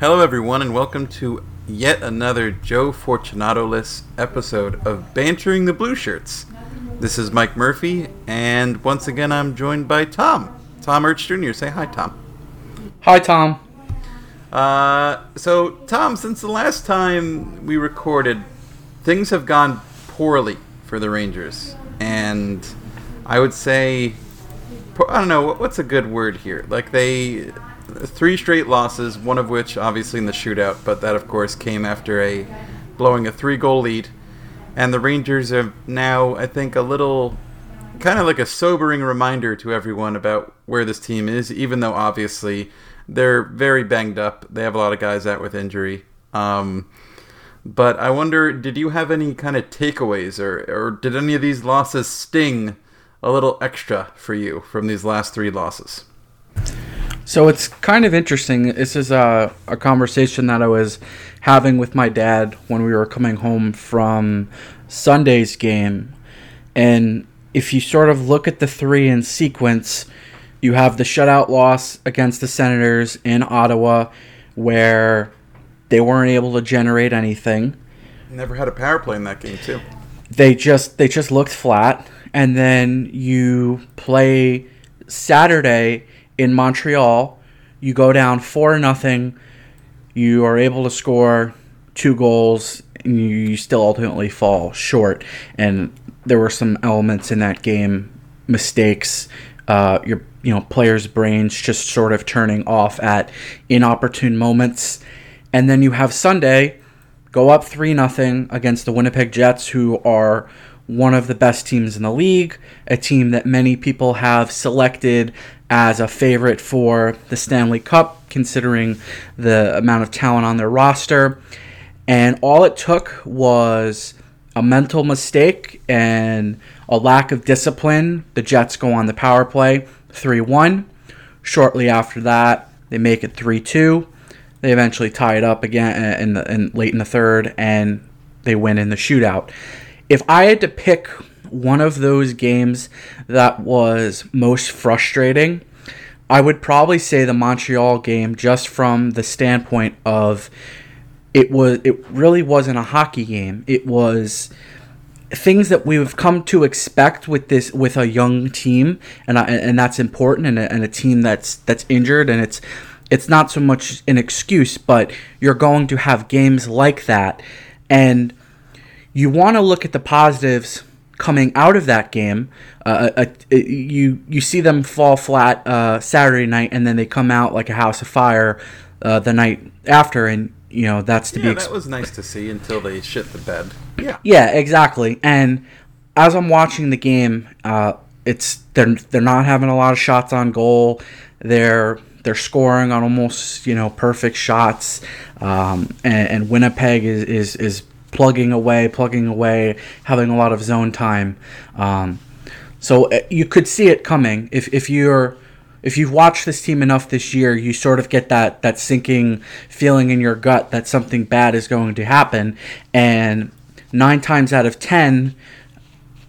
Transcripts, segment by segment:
Hello, everyone, and welcome to yet another Joe Fortunato-less episode of Bantering the Blue Shirts. This is Mike Murphy, and once again, I'm joined by Tom. Tom Ertz Jr. Say hi, Tom. Hi, Tom. Uh, so, Tom, since the last time we recorded, things have gone poorly for the Rangers, and I would say, I don't know, what's a good word here? Like they three straight losses, one of which obviously in the shootout, but that of course came after a blowing a three goal lead. And the Rangers are now, I think, a little kind of like a sobering reminder to everyone about where this team is, even though obviously they're very banged up. They have a lot of guys out with injury. Um, but I wonder, did you have any kind of takeaways, or, or did any of these losses sting a little extra for you from these last three losses? So it's kind of interesting. This is a, a conversation that I was having with my dad when we were coming home from Sunday's game. And if you sort of look at the three in sequence, you have the shutout loss against the Senators in Ottawa, where they weren't able to generate anything. Never had a power play in that game too. They just they just looked flat, and then you play Saturday in Montreal. You go down four nothing. You are able to score two goals, and you still ultimately fall short. And there were some elements in that game, mistakes, uh, your you know players' brains just sort of turning off at inopportune moments. And then you have Sunday go up three nothing against the Winnipeg Jets, who are one of the best teams in the league, a team that many people have selected as a favorite for the Stanley Cup, considering the amount of talent on their roster. And all it took was a mental mistake and a lack of discipline. The Jets go on the power play 3 1. Shortly after that, they make it 3 2. They eventually tie it up again uh, in, the, in late in the third, and they win in the shootout. If I had to pick one of those games that was most frustrating, I would probably say the Montreal game just from the standpoint of it was it really wasn't a hockey game. It was things that we've come to expect with this with a young team and I, and that's important and a, and a team that's that's injured and it's it's not so much an excuse but you're going to have games like that and you want to look at the positives coming out of that game. Uh, a, a, you you see them fall flat uh, Saturday night, and then they come out like a house of fire uh, the night after, and you know that's to yeah, be. Ex- that was nice to see until they shit the bed. Yeah. Yeah, exactly. And as I'm watching the game, uh, it's they're they're not having a lot of shots on goal. They're they're scoring on almost you know perfect shots, um, and, and Winnipeg is, is is plugging away, plugging away, having a lot of zone time. Um, so uh, you could see it coming if, if you're if you've watched this team enough this year, you sort of get that that sinking feeling in your gut that something bad is going to happen, and nine times out of ten,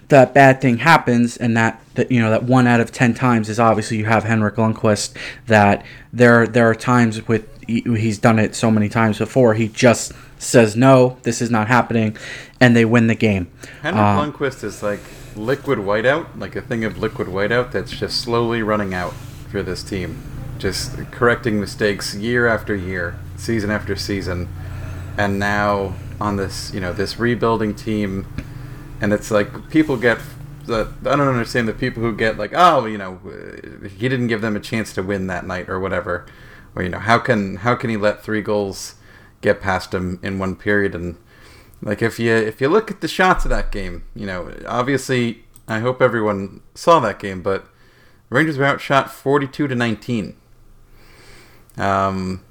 that bad thing happens, and that, that you know that one out of ten times is obviously you have Henrik Lundqvist. That there there are times with he's done it so many times before. He just says no, this is not happening, and they win the game. Henrik um, Lundqvist is like liquid whiteout, like a thing of liquid whiteout that's just slowly running out for this team, just correcting mistakes year after year, season after season, and now on this, you know, this rebuilding team, and it's like people get. I don't understand the people who get like, oh, you know, he didn't give them a chance to win that night or whatever, or you know, how can how can he let three goals get past him in one period. And like if you if you look at the shots of that game, you know, obviously I hope everyone saw that game, but Rangers were outshot 42 to 19. Um,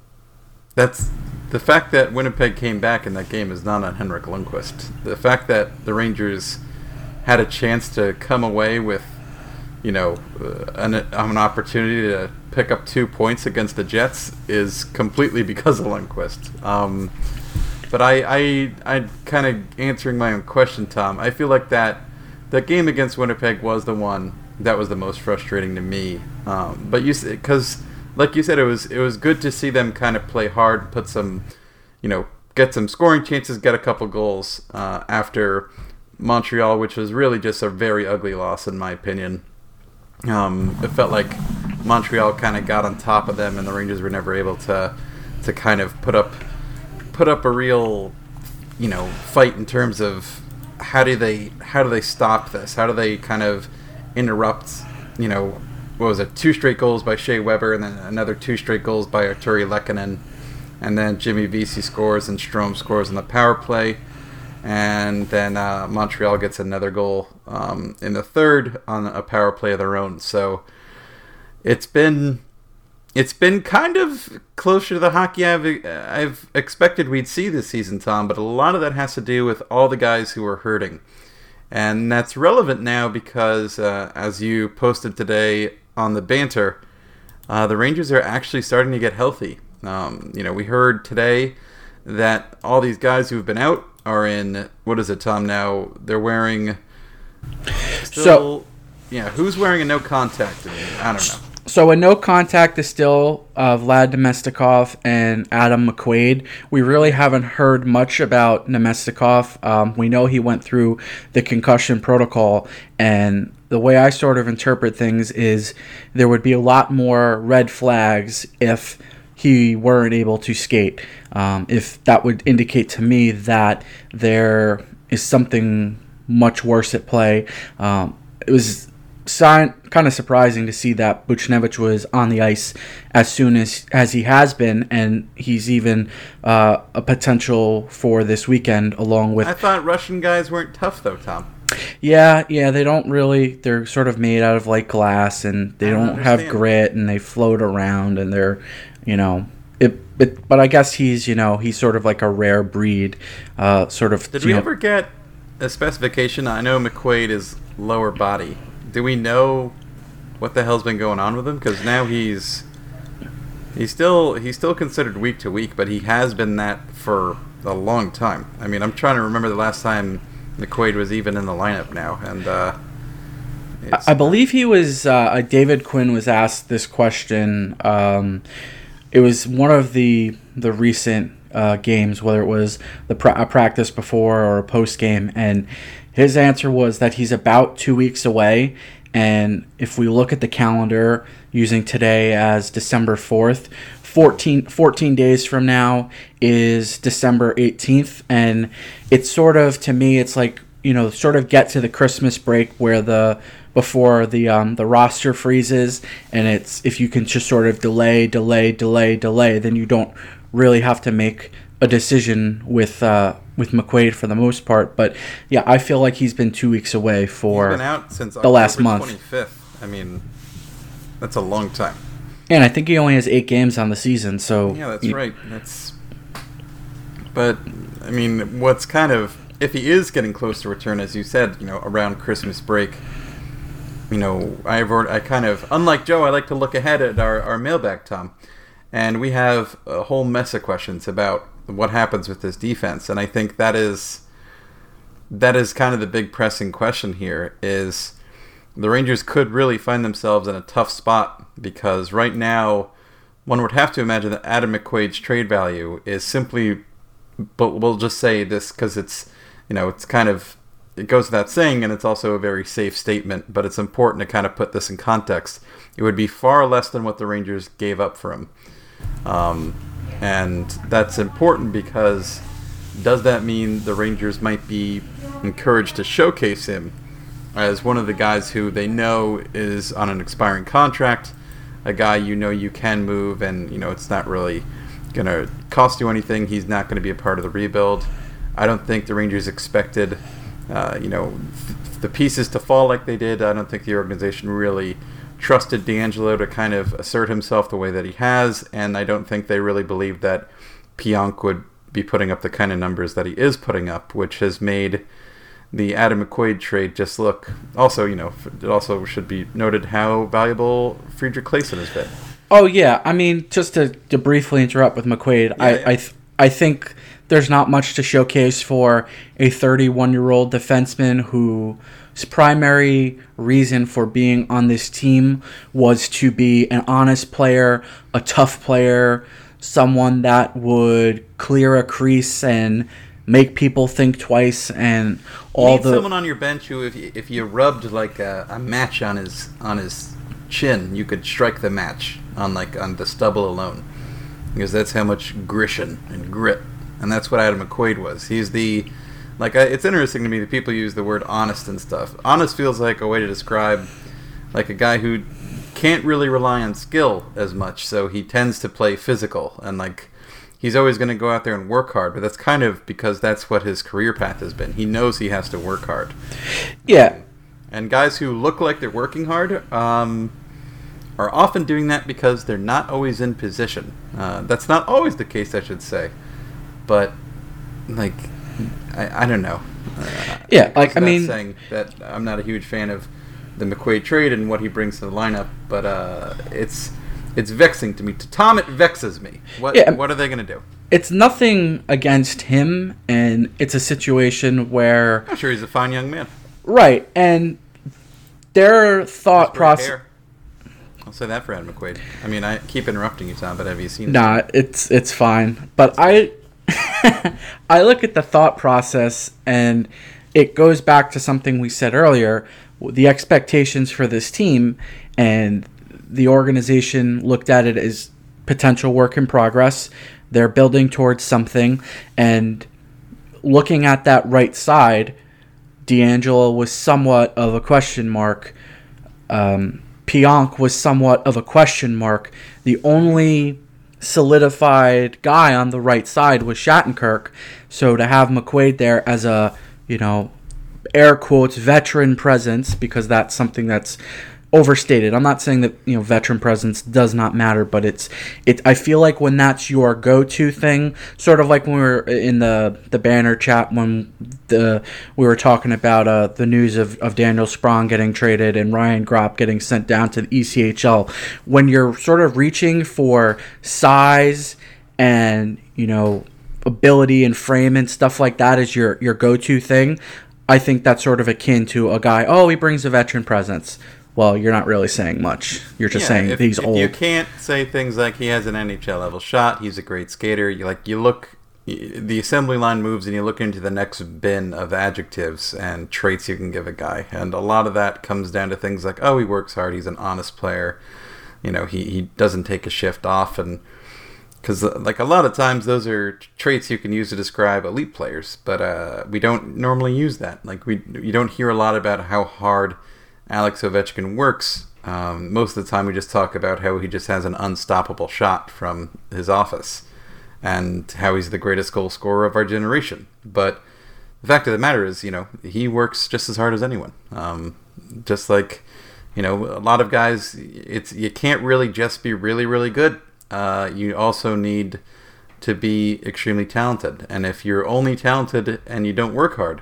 that's the fact that Winnipeg came back in that game is not on Henrik Lundqvist. The fact that the Rangers had a chance to come away with, you know, uh, an, an opportunity to pick up two points against the Jets is completely because of Lundqvist. Um, but I, I, I kind of answering my own question, Tom. I feel like that that game against Winnipeg was the one that was the most frustrating to me. Um, but you because like you said, it was it was good to see them kind of play hard, put some, you know, get some scoring chances, get a couple goals uh, after Montreal, which was really just a very ugly loss in my opinion. Um, it felt like Montreal kind of got on top of them, and the Rangers were never able to to kind of put up put up a real you know fight in terms of how do they how do they stop this? How do they kind of interrupt? You know, what was it? Two straight goals by Shea Weber, and then another two straight goals by Artturi Lehkonen, and then Jimmy Vesey scores and Strome scores on the power play and then uh, Montreal gets another goal um, in the third on a power play of their own. So it's been it's been kind of closer to the hockey I've I've expected we'd see this season, Tom. But a lot of that has to do with all the guys who are hurting, and that's relevant now because uh, as you posted today on the banter, uh, the Rangers are actually starting to get healthy. Um, you know, we heard today that all these guys who've been out are in what is it, Tom? Now they're wearing. Still, so, yeah, who's wearing a no contact? I don't know. So a no contact is still uh, Vlad Namestnikov and Adam McQuaid. We really haven't heard much about Namestnikov. Um, we know he went through the concussion protocol, and the way I sort of interpret things is there would be a lot more red flags if he weren't able to skate. Um, if that would indicate to me that there is something much worse at play. Um, it was sign, kind of surprising to see that Buchnevich was on the ice as soon as as he has been, and he's even uh, a potential for this weekend along with. I thought Russian guys weren't tough though, Tom. Yeah, yeah, they don't really. They're sort of made out of like glass, and they don't, don't have grit, and they float around, and they're you know, it, it, but I guess he's, you know, he's sort of like a rare breed, uh, sort of. Did we know, ever get a specification? I know McQuaid is lower body. Do we know what the hell's been going on with him? Because now he's he's still he's still considered week to week, but he has been that for a long time. I mean, I'm trying to remember the last time McQuaid was even in the lineup now, and. Uh, I believe he was. Uh, David Quinn was asked this question. Um, it was one of the the recent uh, games, whether it was the practice before or a post game, and his answer was that he's about two weeks away. And if we look at the calendar using today as December 4th, 14, 14 days from now is December 18th. And it's sort of, to me, it's like, you know, sort of get to the Christmas break where the before the um, the roster freezes, and it's if you can just sort of delay, delay, delay, delay, then you don't really have to make a decision with uh, with McQuaid for the most part. But yeah, I feel like he's been two weeks away for been out since the last month. 25th. I mean, that's a long time. And I think he only has eight games on the season, so yeah, that's right. That's but I mean, what's kind of if he is getting close to return, as you said, you know, around Christmas break, you know, I've already, I kind of, unlike Joe, I like to look ahead at our, our mailbag, Tom. And we have a whole mess of questions about what happens with this defense. And I think that is, that is kind of the big pressing question here is the Rangers could really find themselves in a tough spot because right now, one would have to imagine that Adam McQuaid's trade value is simply, but we'll just say this because it's, you know, it's kind of it goes without saying, and it's also a very safe statement, but it's important to kind of put this in context. It would be far less than what the Rangers gave up for him. Um, and that's important because does that mean the Rangers might be encouraged to showcase him as one of the guys who they know is on an expiring contract, a guy you know you can move, and you know it's not really going to cost you anything. He's not going to be a part of the rebuild. I don't think the Rangers expected uh, you know, the pieces to fall like they did. I don't think the organization really trusted D'Angelo to kind of assert himself the way that he has, and I don't think they really believed that Pionk would be putting up the kind of numbers that he is putting up, which has made the Adam McQuaid trade just look. Also, you know, it also should be noted how valuable Fredrik Claesson has been. Oh yeah, I mean, just to, to briefly interrupt with McQuaid, yeah, I yeah. I, th- I think there's not much to showcase for a 31 year old defenseman who his primary reason for being on this team was to be an honest player, a tough player, someone that would clear a crease and make people think twice and all the someone on your bench who, if you, if you rubbed like a, a match on his on his chin, you could strike the match on like on the stubble alone, because that's how much grishin and grit, and that's what Adam McQuaid was. He's the like I, it's interesting to me that people use the word honest and stuff. Honest feels like a way to describe like a guy who can't really rely on skill as much, so he tends to play physical and like he's always going to go out there and work hard, but that's kind of because that's what his career path has been. He knows he has to work hard. yeah And guys who look like they're working hard um, are often doing that because they're not always in position. Uh, that's not always the case, I should say. But, like, I, I don't know. Uh, Yeah, like, I mean- saying that I'm not a huge fan of the McQuaid trade and what he brings to the lineup, but uh, it's it's vexing to me. To Tom, it vexes me. What Yeah, what are they going to do? it's nothing against him and it's a situation where I'm sure he's a fine young man. right and their thought process. I'll say that for Adam McQuaid. I mean, I keep interrupting you, Tom, but have you seen? it? Nah, it's it's fine. But I I look at the thought process and it goes back to something we said earlier, the expectations for this team and the organization looked at it as potential work in progress. They're building towards something and looking at that right side, D'Angelo was somewhat of a question mark. Um, Pionk was somewhat of a question mark. The only solidified guy on the right side was Shattenkirk. So to have McQuaid there as a, you know, air quotes veteran presence because that's something that's overstated. I'm not saying that you know veteran presence does not matter, but it's it. I feel like when that's your go-to thing, sort of like when we were in the the banner chat when the we were talking about uh, the news of, of Daniel Sprong getting traded and Ryan Gropp getting sent down to the ECHL. When you're sort of reaching for size and you know ability and frame and stuff like that is your your go-to thing. I think that's sort of akin to a guy. Oh, he brings a veteran presence. Well, you're not really saying much. You're just saying if, he's if old. You can't say things like he has an NHL level shot. He's a great skater. You like you look. The assembly line moves, and you look into the next bin of adjectives and traits you can give a guy, and a lot of that comes down to things like, oh, he works hard. He's an honest player. You know, he he doesn't take a shift off, and because like a lot of times those are traits you can use to describe elite players, but uh, we don't normally use that. Like we you don't hear a lot about how hard Alex Ovechkin works. Um, most of the time, we just talk about how he just has an unstoppable shot from his office, and how he's the greatest goal scorer of our generation. But the fact of the matter is, you know, he works just as hard as anyone. Um, just like, you know, a lot of guys, it's you can't really just be really, really good. Uh, you also need to be extremely talented, and if you're only talented and you don't work hard,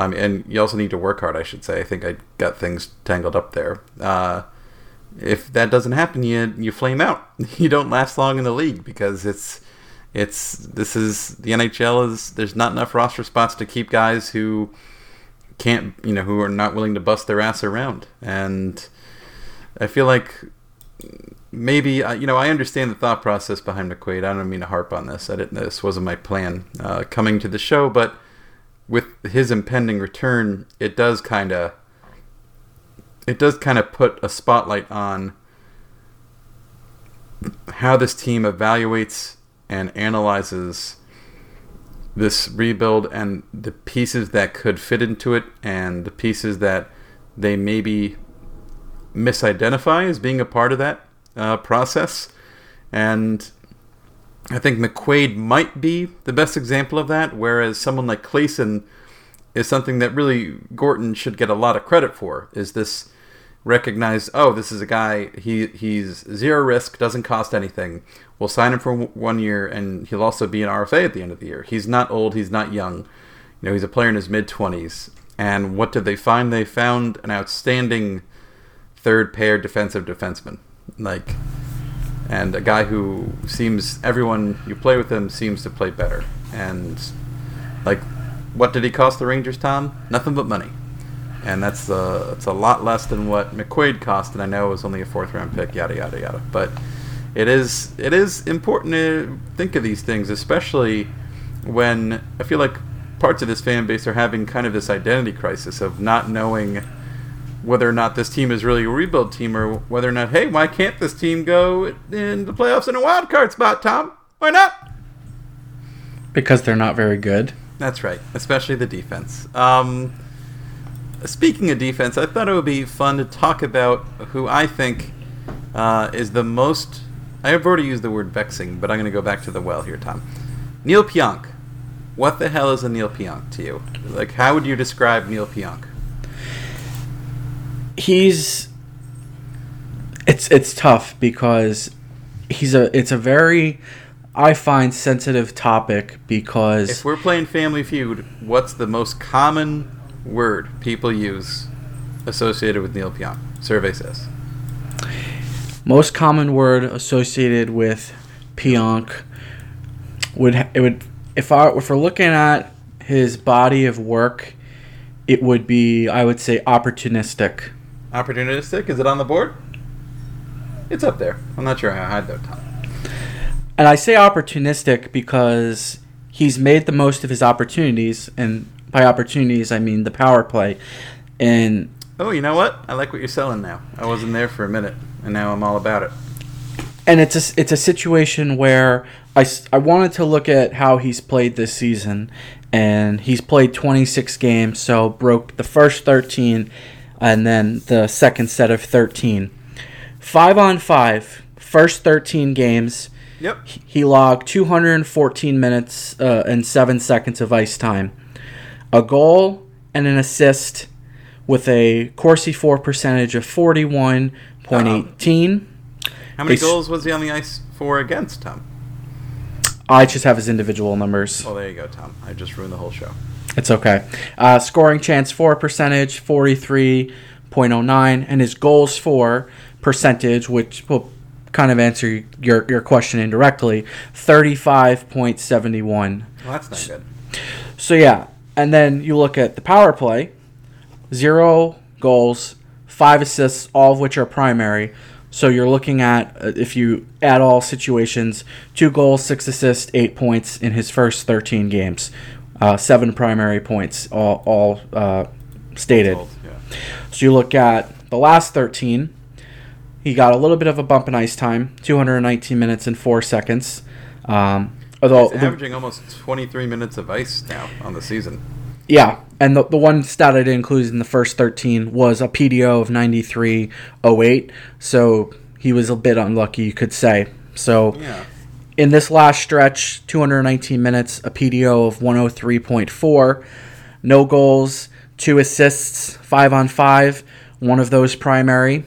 um, and you also need to work hard, I should say. I think I got things tangled up there. Uh, if that doesn't happen, you you flame out. You don't last long in the league because it's it's this is the NHL is there's not enough roster spots to keep guys who can't you know who are not willing to bust their ass around. And I feel like maybe uh, you know I understand the thought process behind McQuaid. I don't mean to harp on this. I didn't. This wasn't my plan uh, coming to the show, but with his impending return, it does kind of it does kind of put a spotlight on how this team evaluates and analyzes this rebuild and the pieces that could fit into it and the pieces that they maybe misidentify as being a part of that uh, process. And I think McQuaid might be the best example of that, whereas someone like Claesson is something that really Gorton should get a lot of credit for. Is this recognized? Oh, this is a guy. He he's zero risk, doesn't cost anything. We'll sign him for one year, and he'll also be an RFA at the end of the year. He's not old. He's not young. You know, he's a player in his mid twenties. And what did they find? They found an outstanding third pair defensive defenseman, like, and a guy who seems everyone you play with him seems to play better. And like, what did he cost the Rangers, Tom? Nothing but money. and that's uh, it's a lot less than what McQuaid cost, and I know it was only a fourth round pick. Yada yada yada. But it is it is important to think of these things, especially when I feel like parts of this fan base are having kind of this identity crisis of not knowing whether or not this team is really a rebuild team or whether or not, hey, why can't this team go in the playoffs in a wild card spot, Tom? Why not? Because they're not very good. That's right, especially the defense. Um, speaking of defense, I thought it would be fun to talk about who I think uh, is the most. I have already used the word vexing, but I'm going to go back to the well here, Tom. Neil Pionk. What the hell is a Neil Pionk to you? Like, how would you describe Neil Pionk? He's. It's it's tough because he's a. It's a very I find sensitive topic because If we're playing Family Feud, what's the most common word people use associated with Neil Pionk? Survey says. most common word associated with Pionk would it would if I if we're looking at his body of work, it would be I would say opportunistic. Opportunistic? Is it on the board? It's up there. I'm not sure how high though, Tom. And I say opportunistic because he's made the most of his opportunities, and by opportunities I mean the power play. And Oh, you know what? I like what you're selling now. I wasn't there for a minute, and now I'm all about it. and it's a, it's a situation where I I wanted to look at how he's played this season and he's played 26 games so broke the first 13 and then the second set of 13 5 on five, first 13 games Yep. he logged 214 minutes uh, and 7 seconds of ice time a goal and an assist with a Corsi for percentage of 41.18 How many They goals was he on the ice for against, Tom? I just have his individual numbers. Oh, there you go, Tom. I just ruined the whole show. It's okay. Uh, scoring chance for percentage, 43.09, and his goals for percentage, which will kind of answer your, your question indirectly, 35.71. Well, that's not good. So, yeah. And then you look at the power play zero goals, five assists, all of which are primary. So you're looking at, uh, if you add all situations, two goals, six assists, eight points in his first 13 games. Uh, seven primary points, all, all uh, stated. Yeah. So you look at the last 13, he got a little bit of a bump in ice time, 219 minutes and four seconds. Um, although He's the- averaging almost 23 minutes of ice now on the season. Yeah, and the, the one stat I didn't include in the first 13 was a PDO of 93.08, so he was a bit unlucky, you could say. So Yeah. In this last stretch, 219 minutes, a PDO of 103.4, no goals, two assists, five on five, one of those primary.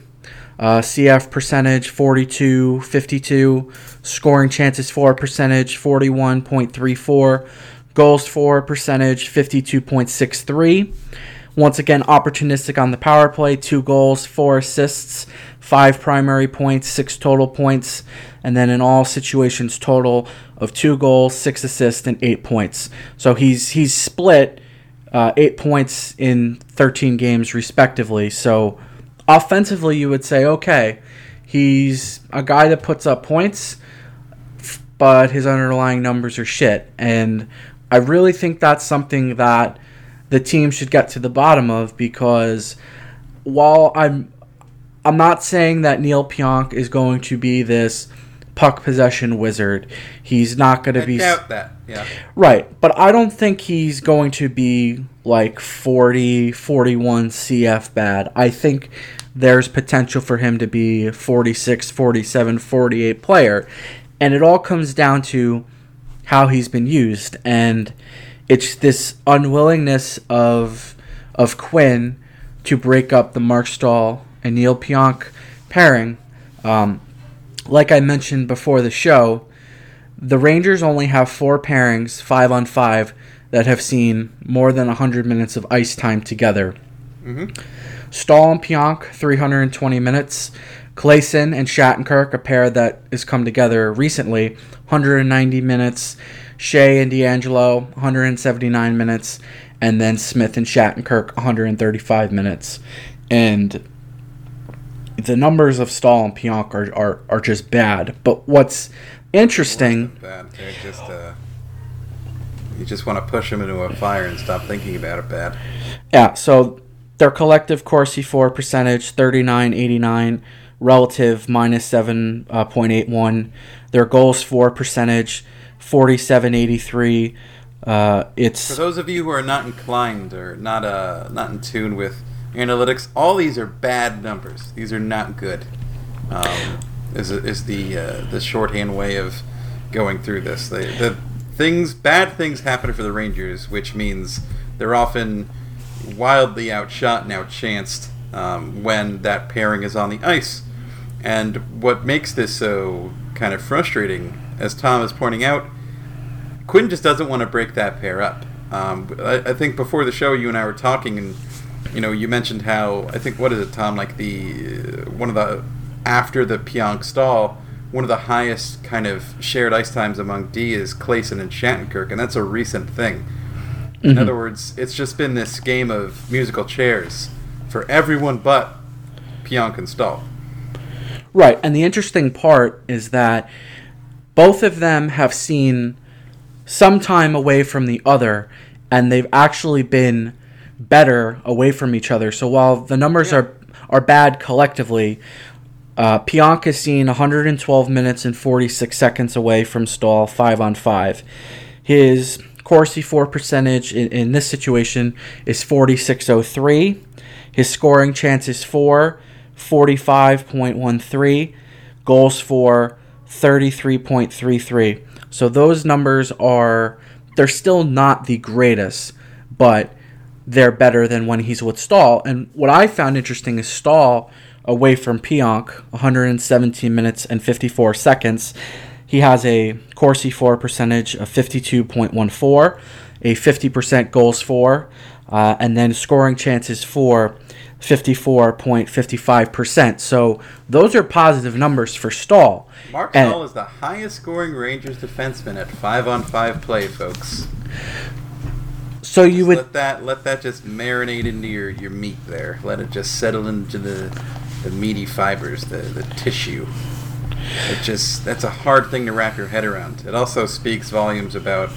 Uh, CF percentage 42 52, scoring chances for percentage 41.34, goals for percentage 52.63. Once again, opportunistic on the power play, two goals, four assists, five primary points, six total points, and then in all situations, total of two goals, six assists, and eight points. So he's he's split uh, eight points in 13 games respectively. So offensively, you would say, okay, he's a guy that puts up points, but his underlying numbers are shit. And I really think that's something that the team should get to the bottom of because while I'm I'm not saying that Neil Pionk is going to be this puck possession wizard. He's not going to be doubt that. Yeah. Right, but I don't think he's going to be like 40, 41 CF bad. I think there's potential for him to be 46, 47, 48 player. And it all comes down to how he's been used and it's this unwillingness of of Quinn to break up the Marc Staal and Neil Pionk pairing. Um, like I mentioned before the show, the Rangers only have four pairings, five on five, that have seen more than 100 minutes of ice time together. Mhm. Staal and Pionk, 320 minutes. Claesson and Shattenkirk, a pair that has come together recently, 190 minutes. Skjei and D'Angelo, 179 minutes. and then Smith and Shattenkirk 135 minutes. And the numbers of Staal and Pionk are, are, are just bad. But what's interesting. Bad. They're just, uh, you just want to push them into a fire and stop thinking about it bad. Yeah, so their collective Corsi for percentage 39.89, relative minus 7.81. Their goals for percentage 47.83. Uh, it's For those of you who are not inclined or not uh, not in tune with analytics, all these are bad numbers. These are not good. Um, is is the uh, the shorthand way of going through this? The, the things bad things happen for the Rangers, which means they're often wildly outshot and outchanced um, when that pairing is on the ice. And what makes this so kind of frustrating, as Tom is pointing out, Quinn just doesn't want to break that pair up. Um, I, I, think before the show, you and I were talking, and you know, you mentioned how I think what is it, Tom? Like the uh, one of the after the Pionk Staal, one of the highest kind of shared ice times among D is Claesson and Shattenkirk, and that's a recent thing. In mm-hmm. other words, it's just been this game of musical chairs for everyone but Pionk and Staal. Right, and the interesting part is that both of them have seen some time away from the other, and they've actually been better away from each other. So while the numbers yeah. are are bad collectively, uh, Pionk has seen 112 minutes and 46 seconds away from Staal five on five. His Corsi for percentage in, in this situation is 46.03. His scoring chances for 45.13, goals for 33.33. So those numbers are they're still not the greatest, but they're better than when he's with Staal. And what I found interesting is Staal away from Pionk, 117 minutes and 54 seconds. He has a Corsi for percentage of 52.14, a 50% goals for, uh, and then scoring chances for 54.55%. So those are positive numbers for Staal. Mark and, Staal is the highest scoring Rangers defenseman at 5 on 5 play, folks. So you just would let that let that just marinate into your, your meat there. Let it just settle into the the meaty fibers, the, the tissue. It just that's a hard thing to wrap your head around. It also speaks volumes about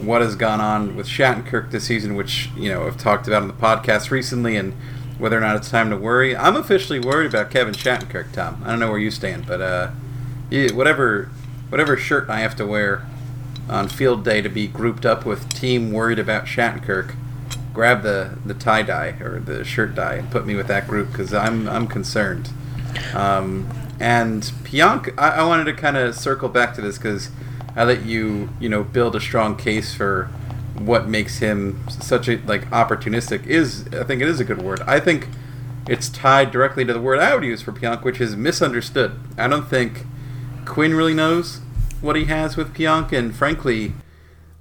what has gone on with Shattenkirk this season, which you know I've talked about on the podcast recently, and whether or not it's time to worry. I'm officially worried about Kevin Shattenkirk, Tom. I don't know where you stand, but uh, whatever whatever shirt I have to wear on field day to be grouped up with team worried about Shattenkirk, grab the, the tie dye or the shirt dye and put me with that group because I'm I'm concerned. Um, and Pionk, I, I wanted to kind of circle back to this because I let you you know build a strong case for what makes him such a like opportunistic is I think it is a good word. I think it's tied directly to the word I would use for Pionk, which is misunderstood. I don't think Quinn really knows what he has with Pionk, and frankly,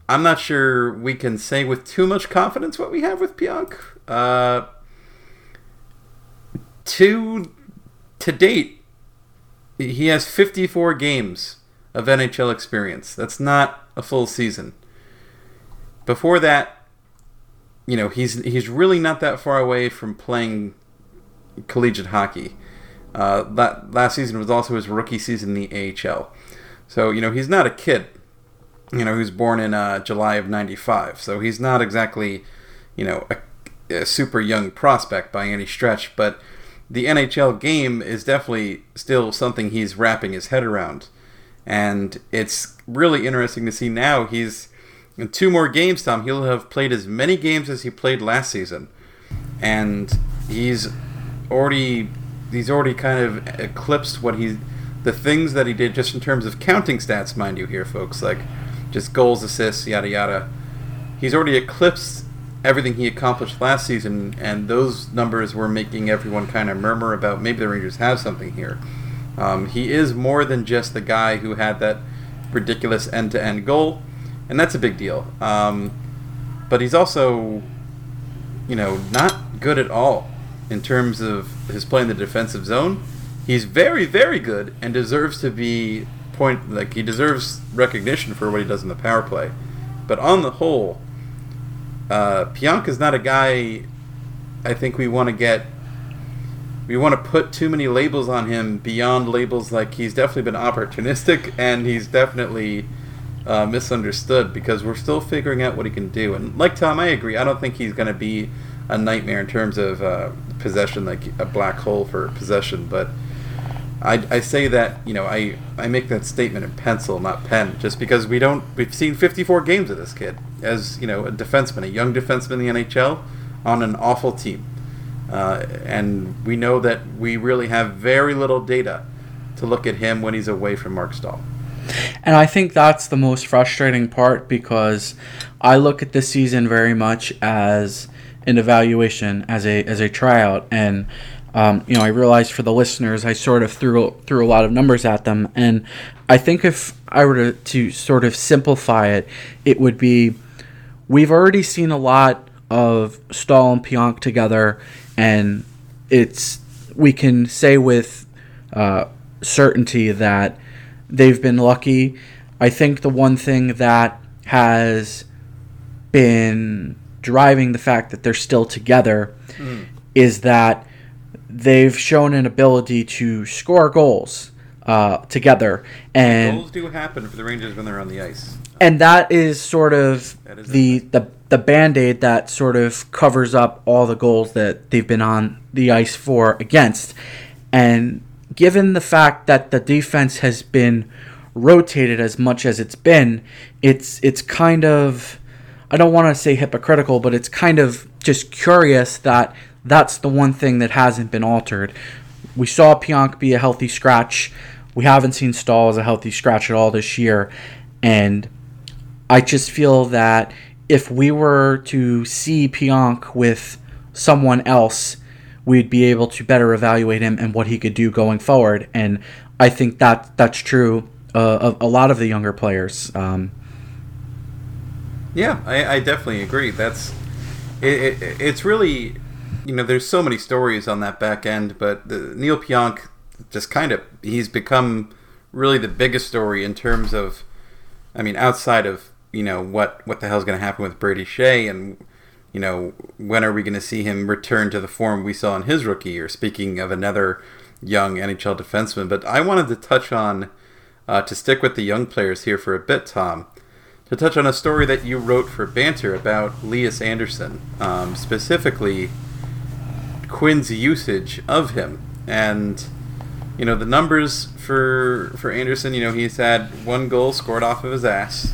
I'm not sure we can say with too much confidence what we have with Pionk. Uh, to to date, he has 54 games of NHL experience. That's not a full season. Before that, you know, he's he's really not that far away from playing collegiate hockey. Uh, that last season was also his rookie season in the AHL. So you know, he's not a kid. You know, was born in uh, July of '95, so he's not exactly, you know, a, a super young prospect by any stretch. But the NHL game is definitely still something he's wrapping his head around, and it's really interesting to see now he's in two more games, Tom, he'll have played as many games as he played last season, and he's already he's already kind of eclipsed what he the things that he did just in terms of counting stats, mind you, here, folks, like just goals, assists, yada yada. He's already eclipsed everything he accomplished last season, and those numbers were making everyone kind of murmur about maybe the Rangers have something here. Um, he is more than just the guy who had that ridiculous end-to-end goal and that's a big deal. Um, but he's also, you know, not good at all in terms of his play in the defensive zone. He's very, very good and deserves to be point like he deserves recognition for what he does in the power play. But on the whole, uh, Pionk is not a guy. I think we want to get. We want to put too many labels on him beyond labels like he's definitely been opportunistic and he's definitely uh, misunderstood because we're still figuring out what he can do. And like Tom, I agree. I don't think he's going to be a nightmare in terms of uh, possession, like a black hole for possession. But I, I say that you know I, I make that statement in pencil, not pen, just because we don't we've seen 54 games of this kid as you know a defenseman, a young defenseman in the NHL on an awful team, uh, and we know that we really have very little data to look at him when he's away from Marc Staal. And I think that's the most frustrating part because I look at this season very much as an evaluation, as a as a tryout, and um, you know, I realized for the listeners, I sort of threw threw a lot of numbers at them, and I think if I were to, to sort of simplify it, it would be we've already seen a lot of Staal and Pionk together, and it's we can say with uh, certainty that they've been lucky. I think the one thing that has been driving the fact that they're still together mm. is that they've shown an ability to score goals uh, together. And goals do happen for the Rangers when they're on the ice. And that is sort of is the, the the band aid that sort of covers up all the goals that they've been on the ice for against. And given the fact that the defense has been rotated as much as it's been, it's it's kind of I don't want to say hypocritical, but it's kind of just curious that that's the one thing that hasn't been altered. We saw Pionk be a healthy scratch. We haven't seen Staal as a healthy scratch at all this year. And I just feel that if we were to see Pionk with someone else, we'd be able to better evaluate him and what he could do going forward. And I think that that's true uh, of a lot of the younger players. Um, yeah, I, I, definitely agree. That's it, it, it's really you know, there's so many stories on that back end, but the, Neil Pionk just kind of he's become really the biggest story in terms of, I mean, outside of you know what what the hell's going to happen with Brady Skjei and you know when are we going to see him return to the form we saw in his rookie year? Speaking of another young NHL defenseman, but I wanted to touch on uh, to stick with the young players here for a bit, Tom. To touch on a story that you wrote for Banter about Lias Andersson, um, specifically Quinn's usage of him. And you know the numbers for for Andersson. You know he's had one goal scored off of his ass,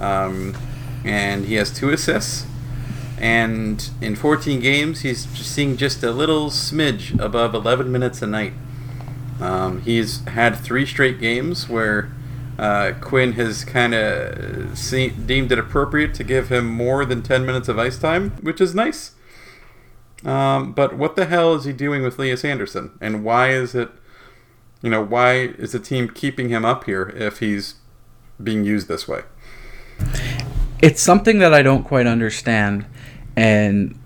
um, and he has two assists. And in 14 games, he's seeing just a little smidge above 11 minutes a night. Um, he's had three straight games where uh, Quinn has kind of deemed it appropriate to give him more than 10 minutes of ice time, which is nice. Um, but what the hell is he doing with Lias Andersson? And why is it, you know, why is the team keeping him up here if he's being used this way? It's something that I don't quite understand. And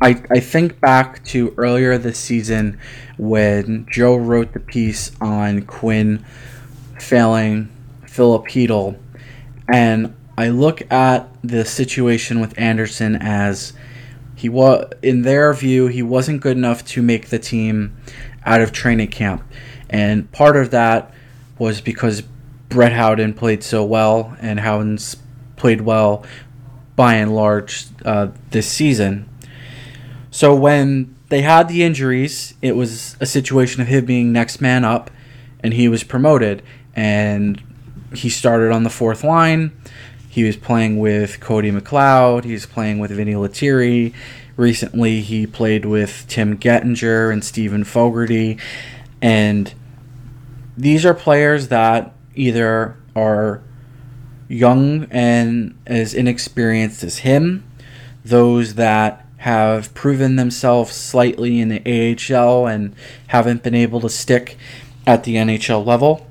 I, I think back to earlier this season when Joe wrote the piece on Quinn failing Filip Chytil. And I look at the situation with Andersson as he was in their view he wasn't good enough to make the team out of training camp, and part of that was because Brett Howden played so well and Howden's played well by and large uh, this season. So when they had the injuries, it was a situation of him being next man up, and he was promoted, and he started on the fourth line. He was playing with Cody McLeod. He was playing with Vinny Lettieri. Recently, he played with Tim Gettinger and Steven Fogarty. And these are players that either are young and as inexperienced as him, those that have proven themselves slightly in the AHL and haven't been able to stick at the NHL level.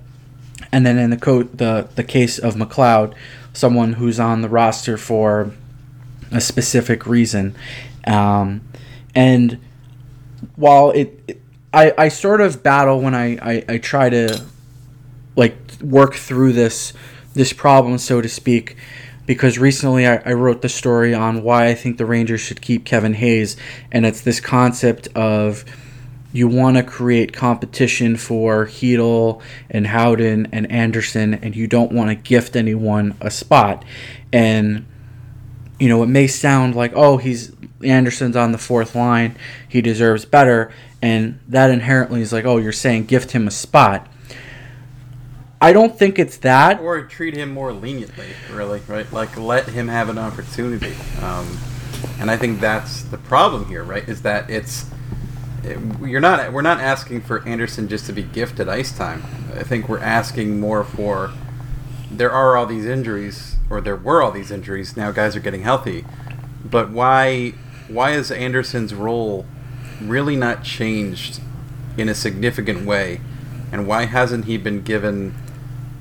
And then in the co- the the case of McLeod, someone who's on the roster for a specific reason. Um, and while it, it, I, I sort of battle when I, I, I try to like work through this this problem, so to speak, because recently I, I, wrote the story on why I think the Rangers should keep Kevin Hayes, and it's this concept of you want to create competition for Chytil and Howden and Andersson, and you don't want to gift anyone a spot. And you know, it may sound like, oh, he's Andersson's on the fourth line, he deserves better, and that inherently is like, oh, you're saying gift him a spot. I don't think it's that. Or treat him more leniently, really, right? Like let him have an opportunity. Um, and I think that's the problem here, right? Is that it's you're not we're not asking for Andersson just to be gifted ice time. I think we're asking more for there are all these injuries or there were all these injuries. Now guys are getting healthy, but why why is Andersson's role really not changed in a significant way, and why hasn't he been given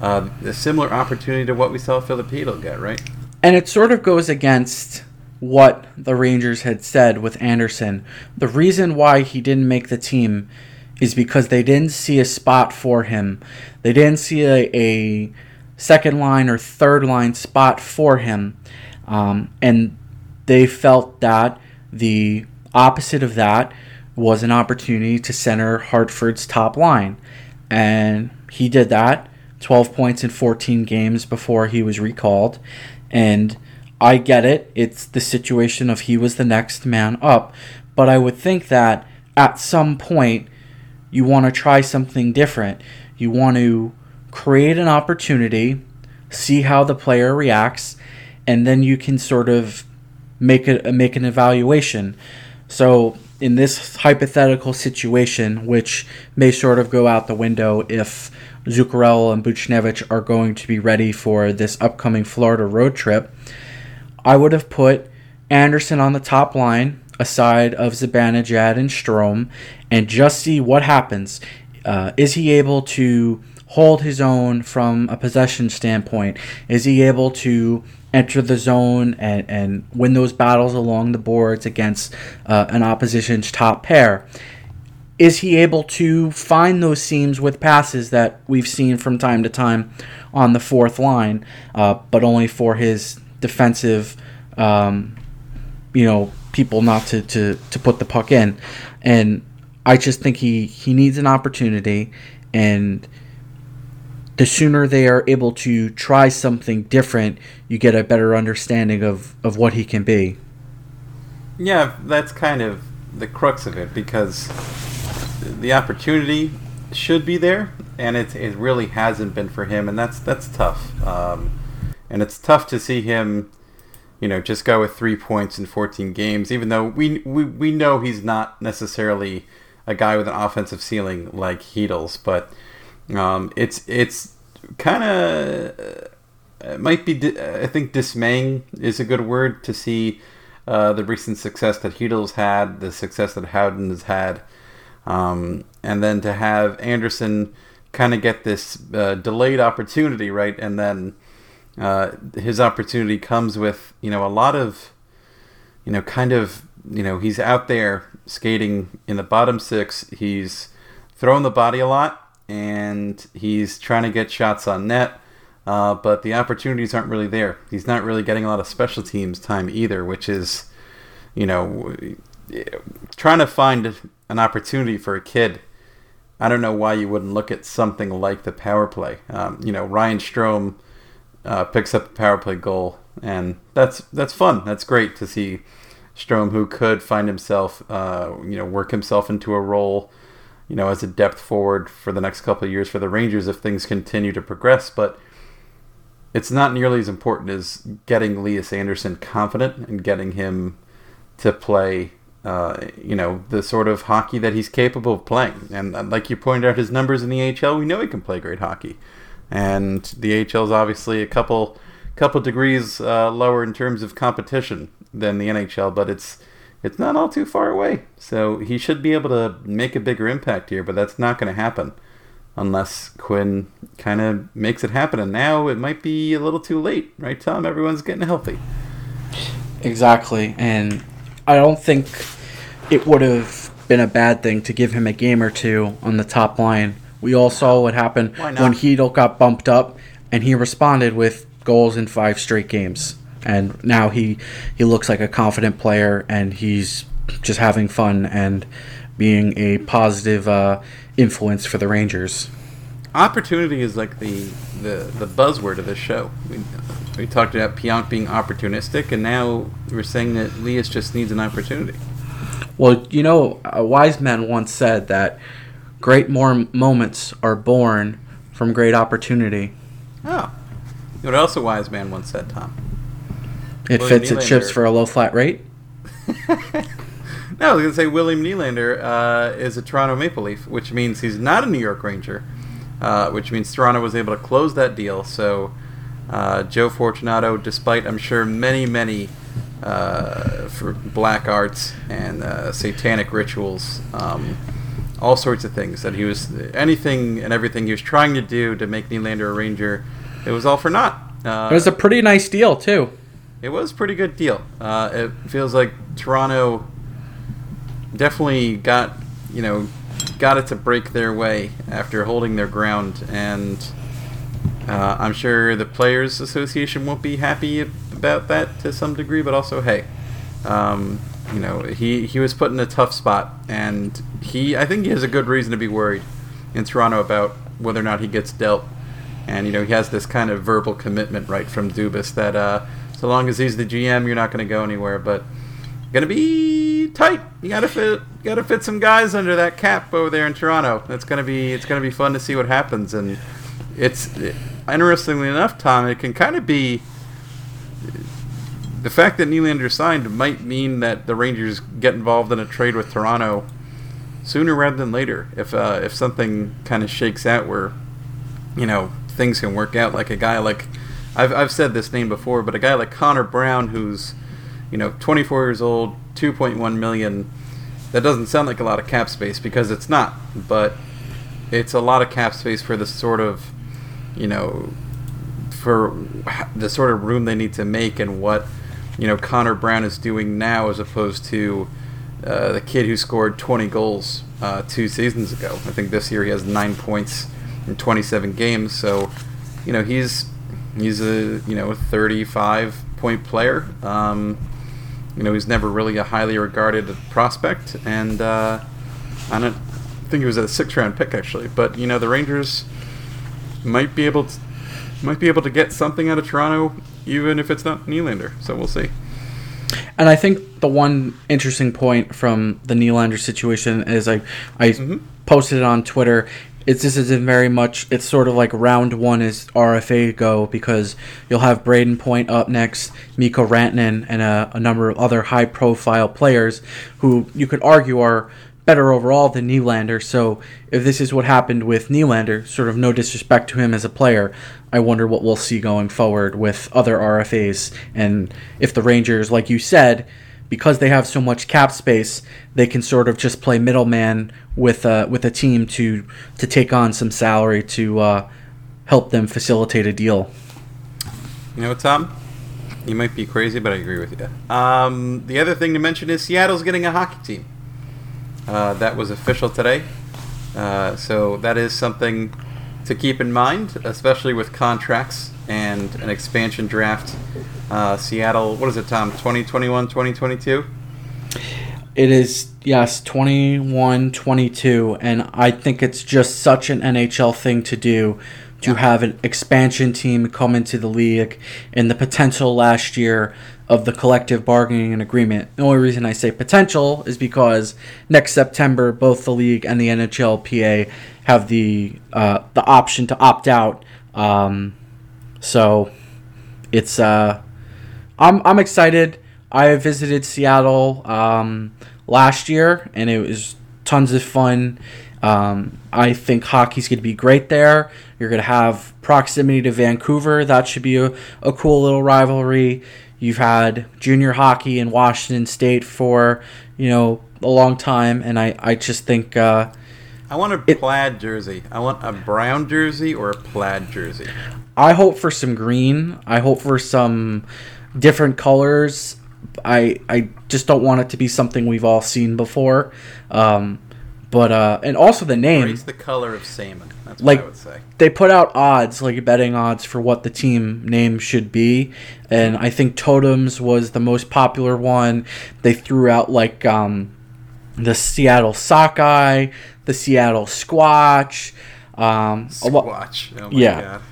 uh, a similar opportunity to what we saw Filipino get? Right, and it sort of goes against what the Rangers had said with Andersson. The reason why he didn't make the team is because they didn't see a spot for him. They didn't see a, a second line or third line spot for him. Um, and they felt that the opposite of that was an opportunity to center Hartford's top line. And he did that 12 points in 14 games before he was recalled. And I get it. It's the situation of he was the next man up. But I would think that at some point you want to try something different. You want to create an opportunity, see how the player reacts, and then you can sort of make a make an evaluation. So in this hypothetical situation, which may sort of go out the window if Zuccarello and Buchnevich are going to be ready for this upcoming Florida road trip, I would have put Andersson on the top line aside of Zibanejad and Strome and just see what happens. Uh, is he able to hold his own from a possession standpoint? Is he able to enter the zone and, and win those battles along the boards against uh, an opposition's top pair? Is he able to find those seams with passes that we've seen from time to time on the fourth line, uh, but only for his defensive, um, you know, people not to, to, to put the puck in. And I just think he, he needs an opportunity. And the sooner they are able to try something different, you get a better understanding of, of what he can be. Yeah, that's kind of the crux of it because the opportunity should be there, and it, it really hasn't been for him, and that's that's tough. Um, and it's tough to see him, you know, just go with three points in 14 games, even though we we, we know he's not necessarily a guy with an offensive ceiling like Chytil's, but um, it's it's kind of it might be I think dismaying is a good word to see uh, the recent success that Chytil's had, the success that Howden has had, um, and then to have Andersson kind of get this uh, delayed opportunity, right, and then uh, his opportunity comes with you know a lot of you know kind of you know he's out there skating in the bottom six he's throwing the body a lot and he's trying to get shots on net uh, but the opportunities aren't really there he's not really getting a lot of special teams time either which is you know trying to find an opportunity for a kid I don't know why you wouldn't look at something like the power play. Um, you know, Ryan Strome uh, picks up a power play goal, and that's that's fun. That's great to see Strome, who could find himself, uh, you know, work himself into a role, you know, as a depth forward for the next couple of years for the Rangers if things continue to progress. But it's not nearly as important as getting Lias Andersson confident and getting him to play, uh, you know, the sort of hockey that he's capable of playing. And uh, like you pointed out, his numbers in the AHL, we know he can play great hockey and the AHL is obviously a couple couple degrees uh, lower in terms of competition than the NHL, but it's it's not all too far away. So he should be able to make a bigger impact here, but that's not going to happen unless Quinn kind of makes it happen. And now it might be a little too late, right, Tom? Everyone's getting healthy. Exactly, and I don't think it would have been a bad thing to give him a game or two on the top line we all saw what happened when Chytil got bumped up, and he responded with goals in five straight games, and now he he looks like a confident player, and he's just having fun and being a positive uh, influence for the Rangers. Opportunity is like the, the, the buzzword of this show. We, we talked about Pionk being opportunistic, and now we're saying that Lias just needs an opportunity. Well, you know, a wise man once said that great more moments are born from great opportunity. Oh. You know what else a wise man once said, Tom? It William fits, it Nylander. ships for a low flat rate. No, I was going to say William Nylander uh, is a Toronto Maple Leaf, which means he's not a New York Ranger, uh, which means Toronto was able to close that deal. So uh, Joe Fortunato, despite I'm sure many, many uh, for black arts and uh, satanic rituals, um, all sorts of things that he was anything and everything he was trying to do to make Nylander a Ranger, it was all for naught. Uh, It was a pretty nice deal too. it was a pretty good deal. Uh, it feels like Toronto definitely got you know got it to break their way after holding their ground, and uh, I'm sure the Players Association won't be happy about that to some degree. But also, hey, um, you know he he was put in a tough spot, and he I think he has a good reason to be worried in Toronto about whether or not he gets dealt. And you know he has this kind of verbal commitment right from Dubas that uh, so long as he's the GM, you're not going to go anywhere. But gonna be tight. You gotta fit, gotta fit some guys under that cap over there in Toronto. That's gonna be, it's gonna be fun to see what happens. And it's interestingly enough, Tom, it can kind of be the fact that Nylander signed might mean that the Rangers get involved in a trade with Toronto sooner rather than later. If uh, if something kind of shakes out where you know things can work out, like a guy like I've I've said this name before, but a guy like Connor Brown, who's you know 24 years old, 2.1 million. That doesn't sound like a lot of cap space because it's not, but it's a lot of cap space for the sort of you know for the sort of room they need to make and what you know Connor Brown is doing now as opposed to uh, the kid who scored 20 goals uh, two seasons ago. I think this year he has nine points in 27 games. So you know he's he's a you know 35 point player. Um, you know he's never really a highly regarded prospect, and uh, I don't think he was a six round pick actually. But you know the Rangers might be able to might be able to get something out of Toronto, even if it's not Nylander. So we'll see. And I think the one interesting point from the Nylander situation is I I Mhm. posted it on Twitter. It's this isn't very much. It's sort of like round one is RFA go because you'll have Brayden Point up next, Mikko Rantanen, and a, a number of other high profile players who you could argue are better overall than Nylander. So if this is what happened with Nylander, sort of no disrespect to him as a player, I wonder what we'll see going forward with other RFAs and if the Rangers, like you said, because they have so much cap space, they can sort of just play middleman with a with a team to to take on some salary to uh, help them facilitate a deal. You know what, Tom? You might be crazy, but I agree with you. Um, the other thing to mention is Seattle's getting a hockey team. Uh, that was official today. Uh, so that is something to keep in mind, especially with contracts and an expansion draft. Uh, Seattle, what is it, Tom? 2021, 2022? It is yes, 21-22 and I think it's just such an NHL thing to do to have an expansion team come into the league and the potential last year of the collective bargaining agreement. The only reason I say potential is because next September both the league and the NHLPA have the uh, the option to opt out. Um, so it's uh, I'm I'm excited. I visited Seattle um, last year, and it was tons of fun. Um, I think hockey's going to be great there. You're going to have proximity to Vancouver. That should be a, a cool little rivalry. You've had junior hockey in Washington State for you know a long time, and I I just think. Uh, I want a It- plaid jersey. I want a brown jersey or a plaid jersey. I hope for some green. I hope for some different colors. I I just don't want it to be something we've all seen before. Um, But uh, and also the name. Embrace the color of salmon. That's what Like- I would say. They put out odds, like betting odds for what the team name should be, and I think Totems was the most popular one. They threw out like um, the Seattle Sockeye, the Seattle Squatch. Um, Squatch. Oh my Yeah. god.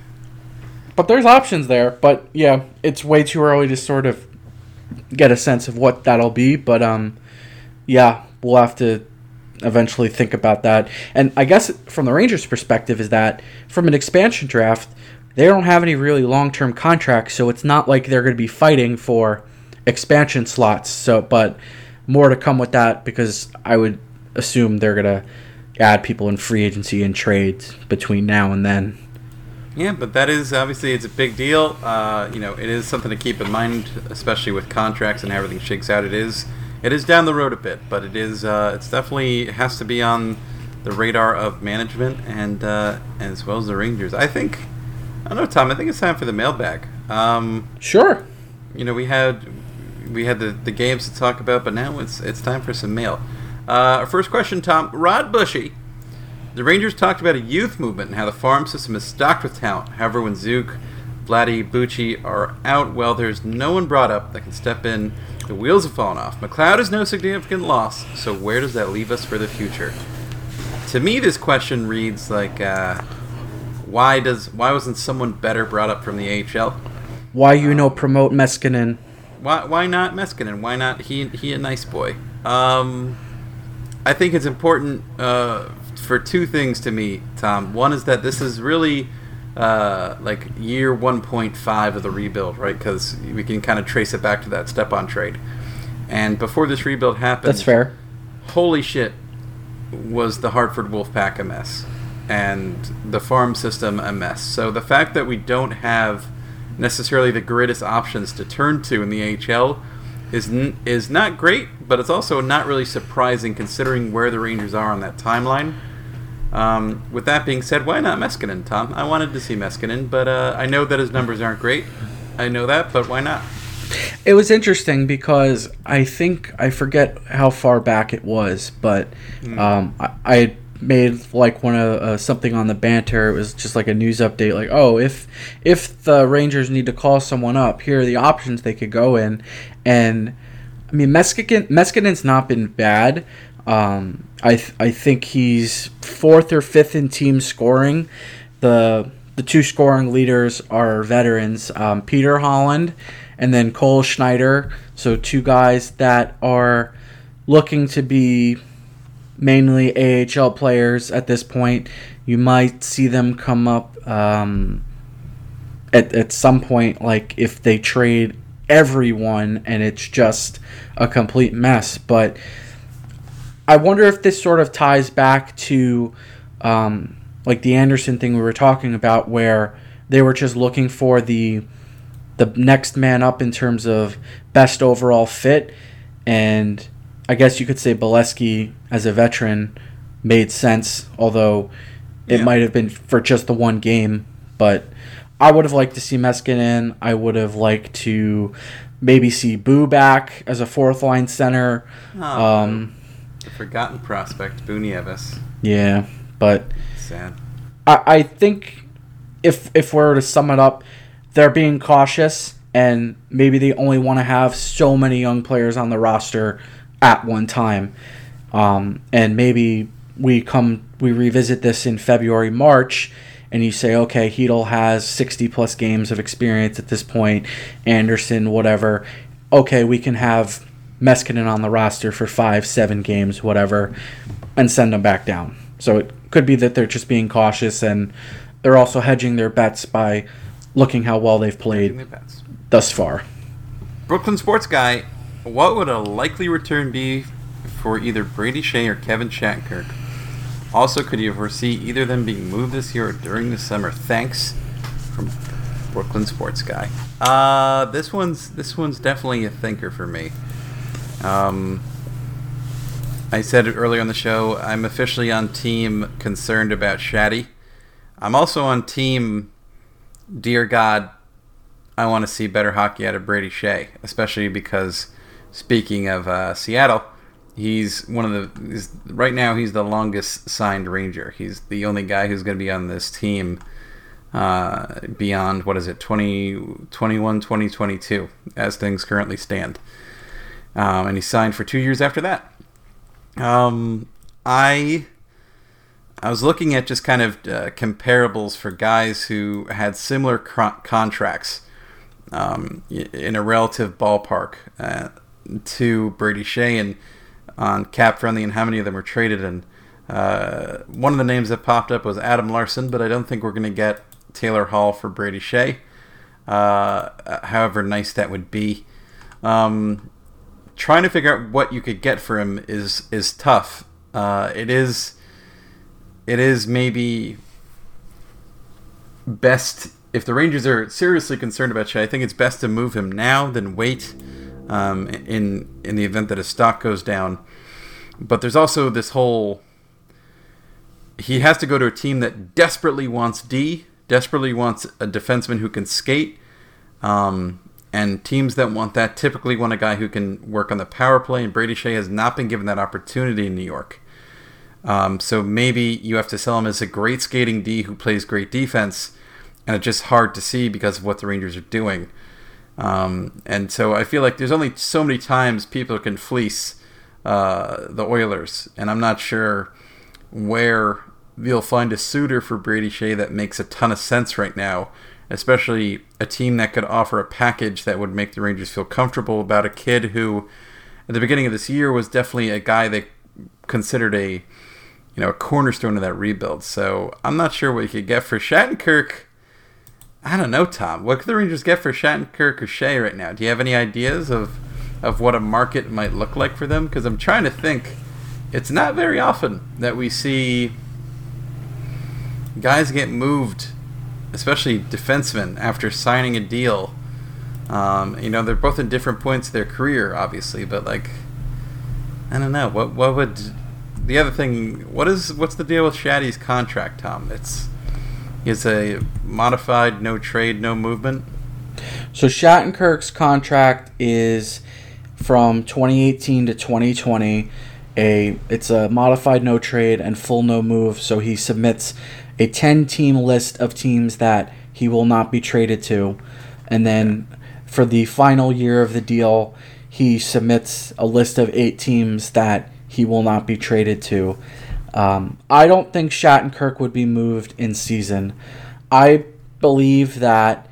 but there's options there. But yeah, it's way too early to sort of get a sense of what that'll be. But um, yeah, we'll have to eventually think about that. And I guess from the Rangers' perspective is that from an expansion draft, they don't have any really long-term contracts, so it's not like they're going to be fighting for expansion slots. So, but more to come with that because I would assume they're going to add people in free agency and trades between now and then. Yeah, but that is obviously it's a big deal. Uh, you know, it is something to keep in mind, especially with contracts and how everything shakes out. It is, it is down the road a bit, but it is, uh, it's definitely it has to be on the radar of management and uh, as well as the Rangers. I think, I don't know, Tom. I think it's time for the mailbag. Um, Sure. you know, we had we had the, the games to talk about, but now it's it's time for some mail. Uh, our first question, Tom Rod Bushy. The Rangers talked about a youth movement and how the farm system is stocked with talent. However, when Zook, Vladdy, Bucci are out, well, there's no one brought up that can step in. The wheels have fallen off. McLeod is no significant loss, so where does that leave us for the future? To me, this question reads like, uh, why does why wasn't someone better brought up from the AHL? Why you know promote Meskanen? Why why not Meskanen? Why not he he a nice boy? Um, I think it's important uh, for two things to me, Tom. One is that this is really uh, like year 1.5 of the rebuild, right? Because we can kind of trace it back to that Stepan trade. And before this rebuild happened, That's fair. holy shit, was the Hartford Wolfpack a mess, and the farm system a mess. So the fact that we don't have necessarily the greatest options to turn to in the AHL is n- is not great, but it's also not really surprising considering where the Rangers are on that timeline. Um, with that being said, why not Meskanen, Tom? I wanted to see Meskanen, but uh, I know that his numbers aren't great. I know that, but why not? It was interesting because I think I forget how far back it was, but um, I, I made like one of uh, something on the banter. It was just like a news update, like, oh, if if the Rangers need to call someone up, here are the options they could go in, and I mean, Meskikin Meskanen's not been bad. Um, I th- I think he's fourth or fifth in team scoring. The the two scoring leaders are veterans, um, Peter Holland and then Cole Schneider. So two guys that are looking to be mainly AHL players at this point. You might see them come up um, at at some point, like if they trade everyone and it's just a complete mess. But I wonder if this sort of ties back to um, like the Andersson thing we were talking about, where they were just looking for the the next man up in terms of best overall fit, and I guess you could say Beleskey as a veteran made sense, although it Yeah. might have been for just the one game. But I would have liked to see Meskin in. I would have liked to maybe see Boo back as a fourth line center. Oh, Um, forgotten prospect, Boo Nieves. yeah, but Sad. I, I think if if we were to sum it up, they're being cautious and maybe they only want to have so many young players on the roster at one time. Um, and maybe we come we revisit this in February, March, and you say, okay, Chytil has sixty plus games of experience at this point, Andersson, whatever. Okay, we can have Meskanen on the roster for five, seven games, whatever, and send them back down. So it could be that they're just being cautious and they're also hedging their bets by looking how well they've played thus far. Brooklyn sports guy, what would a likely return be for either Brady Skjei or Kevin Shattenkirk? Also, could you foresee either of them being moved this year or during the summer? Thanks from Brooklyn sports guy. Uh, this one's this one's definitely a thinker for me. Um, I said it earlier on the show. I'm officially on team concerned about Shaddy. I'm also on team. Dear God, I want to see better hockey out of Brady Skjei, especially because, speaking of uh, Seattle, He's one of the right now. He's the longest signed Ranger. He's the only guy who's going to be on this team uh, beyond what is it 20, 21, 2022 as things currently stand. Um, and he signed for two years after that. Um, I I was looking at just kind of uh, comparables for guys who had similar contracts um, in a relative ballpark uh, to Brady Skjei and on cap friendly and how many of them were traded. And uh, one of the names that popped up was Adam Larsson, but I don't think we're going to get Taylor Hall for Brady Skjei. Uh, however nice that would be. Um, trying to figure out what you could get for him is is tough. Uh, it is it is maybe best if the Rangers are seriously concerned about Skjei. I think it's best to move him now than wait um, in in the event that his stock goes down. But there's also this whole he has to go to a team that desperately wants D, desperately wants a defenseman who can skate. Um, and teams that want that typically want a guy who can work on the power play, and Brady Skjei has not been given that opportunity in New York. Um, so maybe you have to sell him as a great skating D who plays great defense, and it's just hard to see because of what the Rangers are doing. Um, and so I feel like there's only so many times people can fleece uh, the Oilers, and I'm not sure where you'll find a suitor for Brady Skjei that makes a ton of sense right now especially a team that could offer a package that would make the Rangers feel comfortable about a kid who, at the beginning of this year, was definitely a guy they considered a, you know, a cornerstone of that rebuild. So I'm not sure what you could get for Shattenkirk. I don't know, Tom. What could the Rangers get for Shattenkirk or Skjei right now? Do you have any ideas of of what a market might look like for them? Because I'm trying to think. It's not very often that we see guys get moved especially defensemen, after signing a deal. Um, you know, they're both in different points of their career, obviously, but like, I don't know. What what would the other thing? What is what's the deal with Shaddy's contract, Tom? It's it's a modified no trade, no movement. So Shattenkirk's contract is from 2018 to 2020. A it's a modified no trade and full no move. So he submits a 10 team list of teams that he will not be traded to. And then for the final year of the deal, he submits a list of eight teams that he will not be traded to. Um, I don't think Shattenkirk would be moved in season. I believe that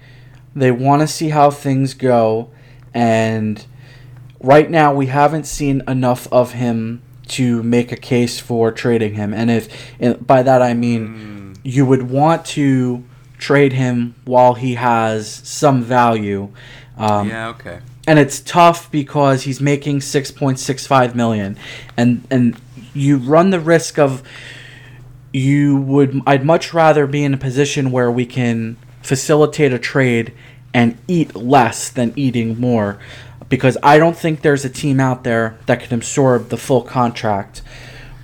they want to see how things go, and right now we haven't seen enough of him to make a case for trading him. And if by that I mean. Mm you would want to trade him while he has some value. Um, yeah, okay. And it's tough because he's making six point six five million, and and you run the risk of you would. I'd much rather be in a position where we can facilitate a trade and eat less than eating more, because I don't think there's a team out there that can absorb the full contract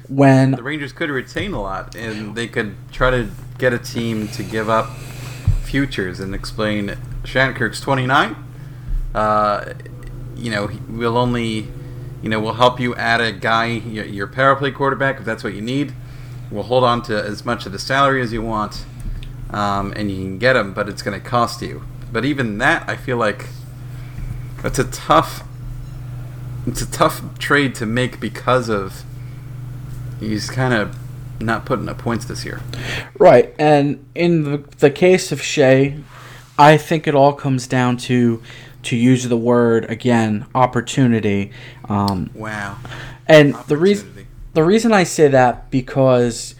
when the Rangers could retain a lot, and they could try to get a team to give up futures and explain Shattenkirk's 29. Uh, you know, we'll only, you know, we'll help you add a guy, your, your power play quarterback, if that's what you need. We'll hold on to as much of the salary as you want, um, and you can get him, but it's going to cost you. But even that, I feel like that's a tough, it's a tough trade to make because of he's kind of not putting up points this year. Right, and in the, the case of Skjei, I think it all comes down to to use the word again opportunity. Um, wow. And the reason the reason I say that because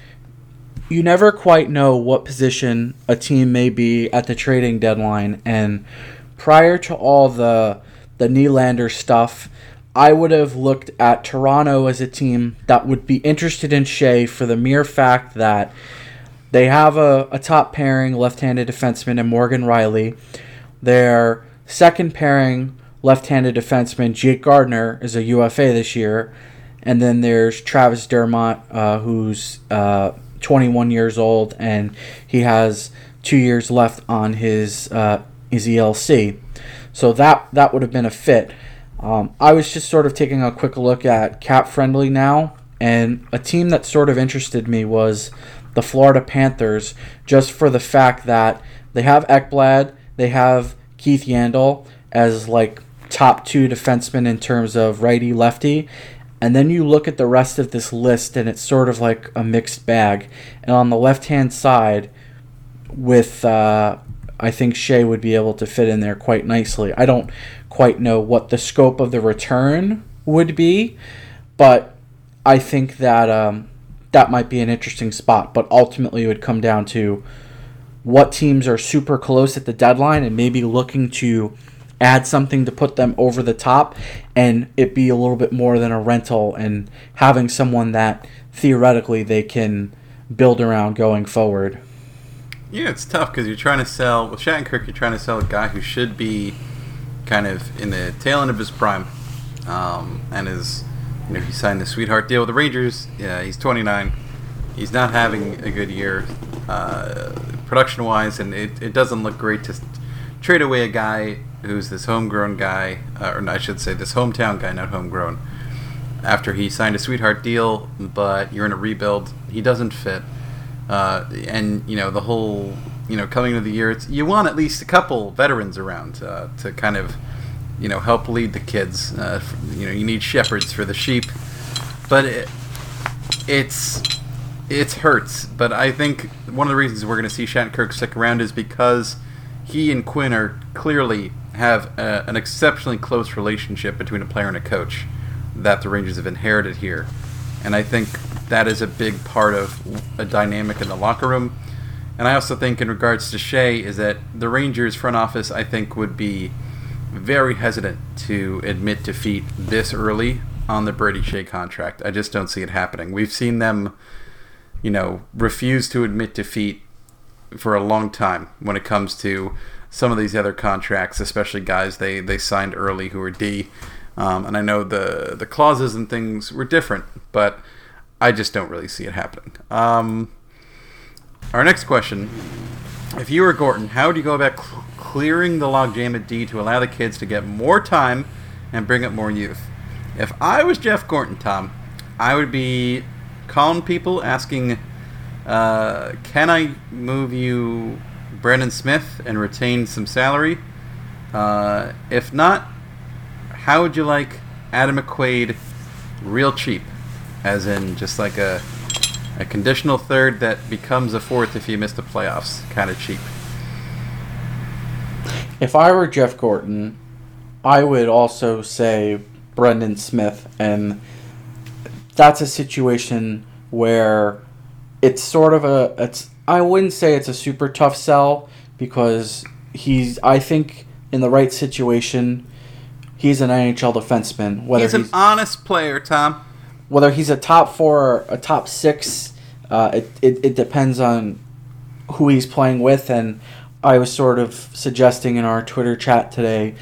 you never quite know what position a team may be at the trading deadline, and prior to all the the Nylander stuff I would have looked at Toronto as a team that would be interested in Skjei for the mere fact that they have a, a top pairing left handed defenseman in Morgan Rielly. Their second pairing left handed defenseman, Jake Gardiner, is a UFA this year. And then there's Travis Dermott, uh, who's uh, 21 years old, and he has two years left on his uh, his ELC. So that that would have been a fit. Um, I was just sort of taking a quick look at cap friendly now, and a team that sort of interested me was the Florida Panthers, just for the fact that they have Ekblad, they have Keith Yandle as like top two defensemen in terms of righty lefty. And then you look at the rest of this list, and it's sort of like a mixed bag. And on the left hand side, with uh, I think Skjei would be able to fit in there quite nicely. I don't quite know what the scope of the return would be, but I think that um, that might be an interesting spot. But ultimately, it would come down to what teams are super close at the deadline and maybe looking to add something to put them over the top and it be a little bit more than a rental and having someone that theoretically they can build around going forward. Yeah, it's tough because you're trying to sell with Shattenkirk. You're trying to sell a guy who should be kind of in the tail end of his prime, um, and is you know he signed the sweetheart deal with the Rangers. Yeah, he's 29. He's not having a good year uh, production wise, and it, it doesn't look great to trade away a guy who's this homegrown guy, uh, or I should say this hometown guy, not homegrown. After he signed a sweetheart deal, but you're in a rebuild, he doesn't fit. Uh, and you know the whole you know coming into the year, it's, you want at least a couple veterans around uh, to kind of you know help lead the kids. Uh, you know you need shepherds for the sheep, but it, it's it hurts. But I think one of the reasons we're going to see Shattenkirk stick around is because he and Quinn are clearly have a, an exceptionally close relationship between a player and a coach that the Rangers have inherited here. And I think that is a big part of a dynamic in the locker room. And I also think, in regards to Skjei, is that the Rangers front office, I think, would be very hesitant to admit defeat this early on the Brady Skjei contract. I just don't see it happening. We've seen them, you know, refuse to admit defeat for a long time when it comes to some of these other contracts, especially guys they, they signed early who are D. Um, and I know the the clauses and things were different, but I just don't really see it happening. Um, our next question: If you were Gorton, how would you go about cl- clearing the logjam at D to allow the kids to get more time and bring up more youth? If I was Jeff Gorton, Tom, I would be calling people, asking, uh, "Can I move you Brendan Smith and retain some salary? Uh, if not, how would you like Adam McQuaid real cheap? As in just like a a conditional third that becomes a fourth if you miss the playoffs, kind of cheap. If I were Jeff Gorton, I would also say Brendan Smith, and that's a situation where it's sort of a it's I wouldn't say it's a super tough sell because he's I think in the right situation he's an NHL defenseman. Whether he's, he's an honest player, Tom. Whether he's a top four or a top six, uh, it, it, it depends on who he's playing with. And I was sort of suggesting in our Twitter chat today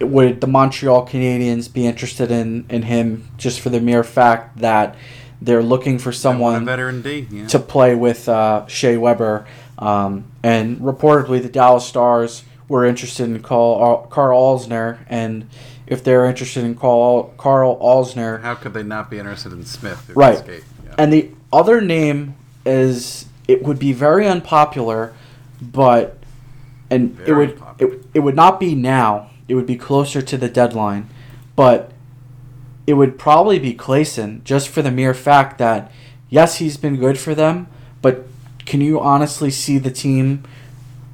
would the Montreal Canadiens be interested in, in him just for the mere fact that they're looking for someone D, yeah. to play with uh, Shea Weber. Um, and reportedly, the Dallas Stars were interested in Carl, Karl Alzner. And if they're interested in Carl, Karl Alzner. How could they not be interested in Smith? Right. Yeah. And the other name is, it would be very unpopular, but. And very it would it, it would not be now. It would be closer to the deadline, but it would probably be Claesson just for the mere fact that yes, he's been good for them, but can you honestly see the team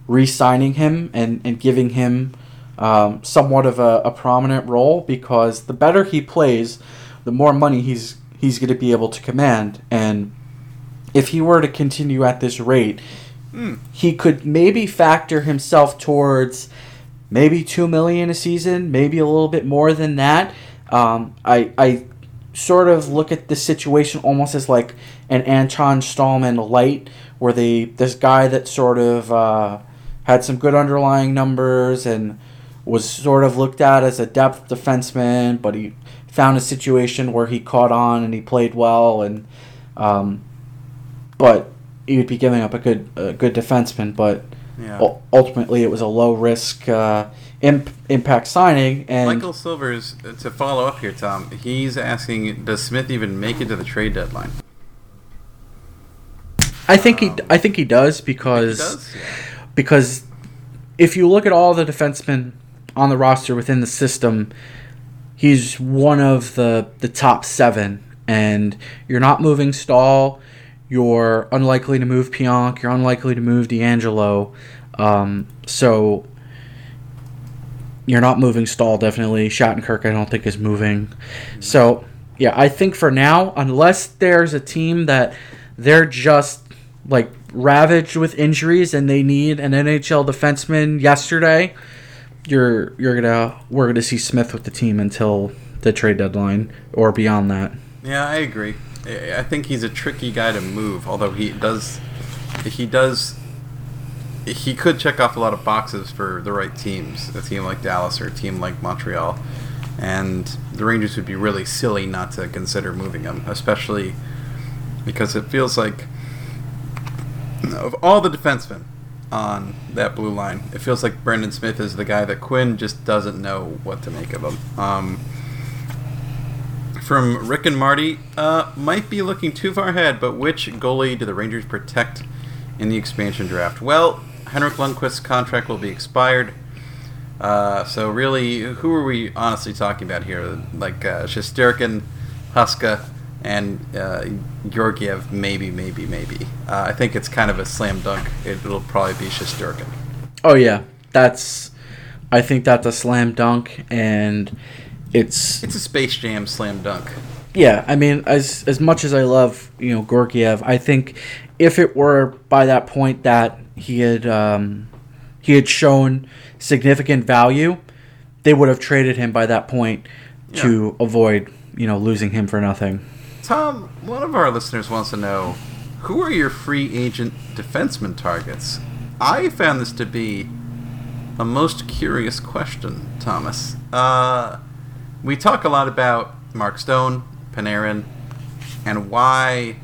re-signing him and, and giving him um, somewhat of a, a prominent role? Because the better he plays, the more money he's he's going to be able to command. And if he were to continue at this rate, mm. he could maybe factor himself towards maybe two million a season, maybe a little bit more than that. Um, I I sort of look at the situation almost as like an Anton Stralman light, where they this guy that sort of uh, had some good underlying numbers and was sort of looked at as a depth defenseman, but he found a situation where he caught on and he played well, and um, but he would be giving up a good a good defenseman, but yeah. ultimately it was a low risk uh, imp- impact signing. And Michael Silvers, uh, to follow up here, Tom, he's asking, does Smith even make it to the trade deadline? I think he I think he does He because does? Yeah. because if you look at all the defensemen on the roster within the system, he's one of the the top seven. And you're not moving Staal. You're unlikely to move Pionk. You're unlikely to move DeAngelo. Um, so you're not moving Staal. Definitely Shattenkirk. I don't think is moving. So yeah, I think for now, unless there's a team that they're just like ravaged with injuries and they need an NHL defenseman yesterday, you're you're gonna we're gonna see Smith with the team until the trade deadline or beyond that. Yeah, I agree. I think he's a tricky guy to move, although he does, he does, he could check off a lot of boxes for the right teams, a team like Dallas or a team like Montreal, and the Rangers would be really silly not to consider moving him, especially because it feels like of all the defensemen on that blue line, it feels like Brendan Smith is the guy that Quinn just doesn't know what to make of him. Um, from Rick and Marty, uh, might be looking too far ahead, but which goalie do the Rangers protect in the expansion draft? Well, Henrik Lundqvist's contract will be expired. Uh, so really, who are we honestly talking about here? Like uh, Shesterkin, Huska, and uh, Georgiev? Maybe, maybe, maybe. Uh, I think it's kind of a slam dunk. It, will probably be Shesterkin. Oh yeah, that's I think that's a slam dunk and it's It's a Space Jam slam dunk. Yeah, I mean, as as much as I love you know Georgiev, I think if it were by that point that he had um, he had shown significant value, they would have traded him by that point to avoid you know losing him for nothing. Tom, one of our listeners wants to know who are your free agent defenseman targets? I found this to be a most curious question, Thomas. Uh, we talk a lot about Mark Stone, Panarin, and why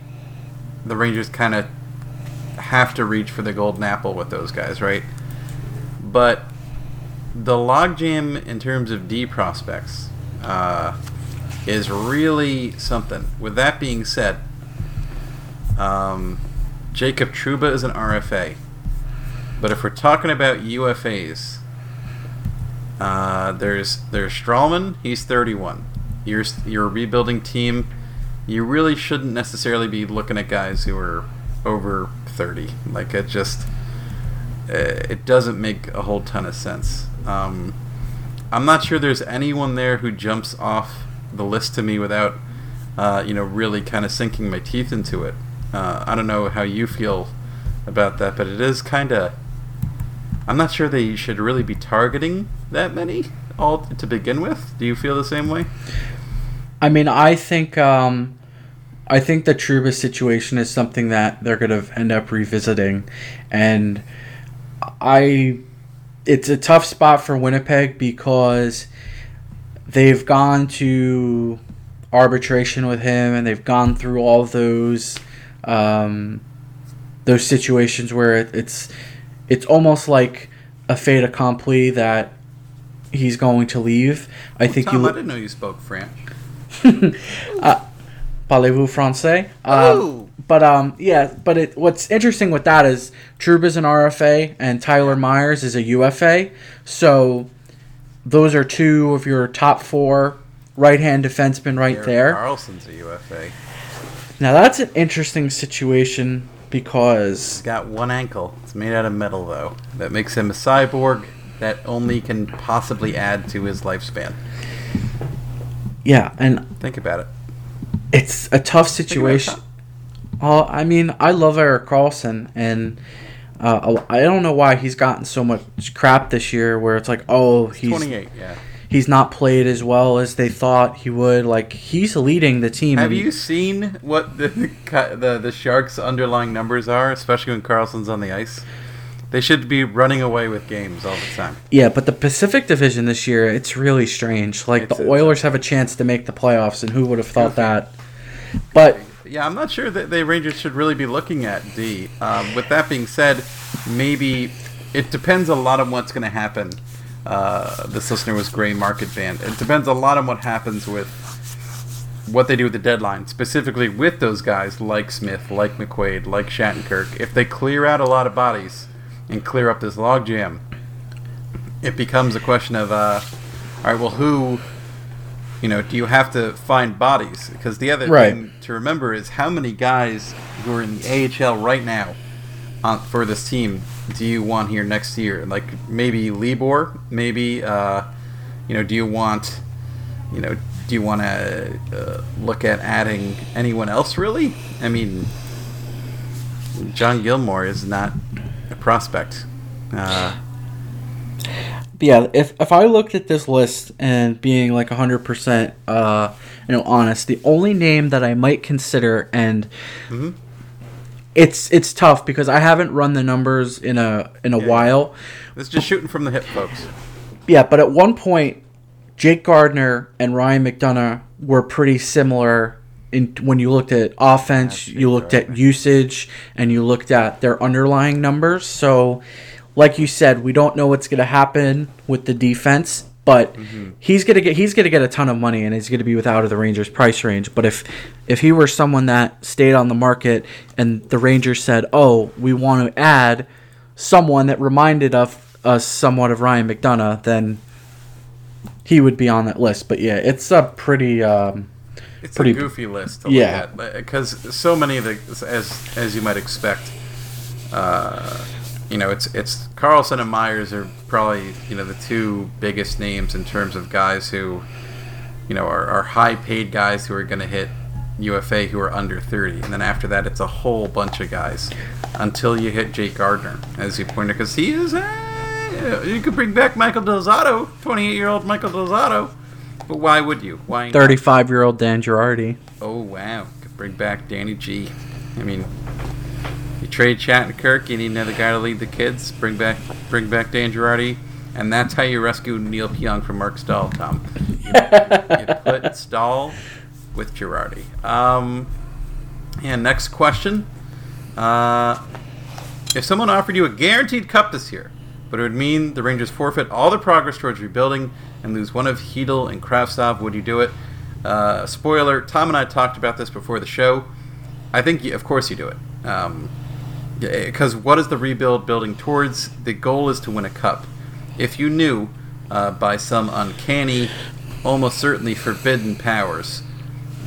the Rangers kind of have to reach for the golden apple with those guys, right? But the logjam in terms of D prospects uh, is really something. With that being said, um, Jacob Trouba is an RFA. But if we're talking about UFAs, uh, there's there's Stralman. He's 31. You're you're a rebuilding team. You really shouldn't necessarily be looking at guys who are over 30. Like it just uh, it doesn't make a whole ton of sense. Um, I'm not sure there's anyone there who jumps off the list to me without uh, you know really kind of sinking my teeth into it. Uh, I don't know how you feel about that, but it is kind of. I'm not sure they should really be targeting that many all to begin with. Do you feel the same way? I mean, I think um, I think the Trouba situation is something that they're going to end up revisiting, and I it's a tough spot for Winnipeg because they've gone to arbitration with him and they've gone through all those um, those situations where it, it's it's almost like a fait accompli that he's going to leave. I think Tom, you I didn't know you spoke French. uh, Parlez-vous français? Oh. Um, but um, yeah, but it, what's interesting with that is Trouba's an RFA and Tyler Myers is a UFA. So those are two of your top four right-hand defensemen right there. Karlsson's a UFA. Now that's an interesting situation because He's got one ankle. It's made out of metal, though. That makes him a cyborg that only can possibly add to his lifespan. yeah, and Think about it. it's a tough situation. Oh, I mean, I love Erik Karlsson, and uh, I don't know why he's gotten so much crap this year. Where it's like, oh, he's 28, yeah. he's not played as well as they thought he would. Like he's leading the team. Have you seen what the, the the Sharks' underlying numbers are, especially when Karlsson's on the ice? They should be running away with games all the time. Yeah, but the Pacific Division this year, it's really strange. Like It's- the Oilers have a chance to make the playoffs, and who would have thought that? But Yeah, I'm not sure that the Rangers should really be looking at D. Um, with that being said, maybe it depends a lot on what's going to happen uh, this listener was gray market band. It depends a lot on what happens with what they do with the deadline, specifically with those guys like Smith, like McQuaid, like Shattenkirk. If they clear out a lot of bodies and clear up this logjam, it becomes a question of, uh, all right, well, who, you know, do you have to find bodies? Because the other Right. thing to remember is how many guys who are in the AHL right now on, for this team do you want here next year? Like maybe Libor, maybe, uh, you know, do you want, you know, do you want to uh, look at adding anyone else really? I mean, John Gilmour is not a prospect. Uh, yeah, if if I looked at this list and being like hundred percent, uh, you know, honest, the only name that I might consider, and Mhm. it's it's tough because I haven't run the numbers in a in a Yeah. while. is just shooting from the hip, folks. Yeah, but at one point, Jake Gardiner and Ryan McDonagh were pretty similar. In when you looked at offense, Yeah, you looked Gardiner. at usage, and you looked at their underlying numbers. So, like you said, we don't know what's going to happen with the defense, but Mm-hmm. he's gonna get he's gonna get a ton of money, and he's gonna be without of the Rangers' price range. But if if he were someone that stayed on the market, and the Rangers said, "Oh, we want to add someone that reminded of us somewhat of Ryan McDonagh," then he would be on that list. But yeah, it's a pretty um, It's Pretty- a goofy list to Yeah. look at because so many of the as as you might expect, uh, you know, it's it's Karlsson and Myers are probably you know the two biggest names in terms of guys who, you know, are, are high paid guys who are going to hit UFA who are under thirty, and then after that it's a whole bunch of guys until you hit Jake Gardiner, as you pointed, because he is. Uh, you could bring back Michael Del Zotto, twenty-eight-year-old Michael Del Zotto. But why would you? Why 35 year old Dan Girardi. Oh wow, could bring back Danny G. I mean, you trade Chat and Kirk, you need another guy to lead the kids. Bring back, bring back Dan Girardi, and that's how you rescue Neal Pionk from Marc Staal. Tom, you, you put Staal with Girardi. Um, and next question: uh, If someone offered you a guaranteed cup this year, but it would mean the Rangers forfeit all their progress towards rebuilding and lose one of Hedel and Kravtsov, would you do it? Uh, spoiler: Tom and I talked about this before the show. I think, you, of course, you do it. Because what is the rebuild building towards? The goal is to win a cup. If you knew uh, by some uncanny, almost certainly forbidden powers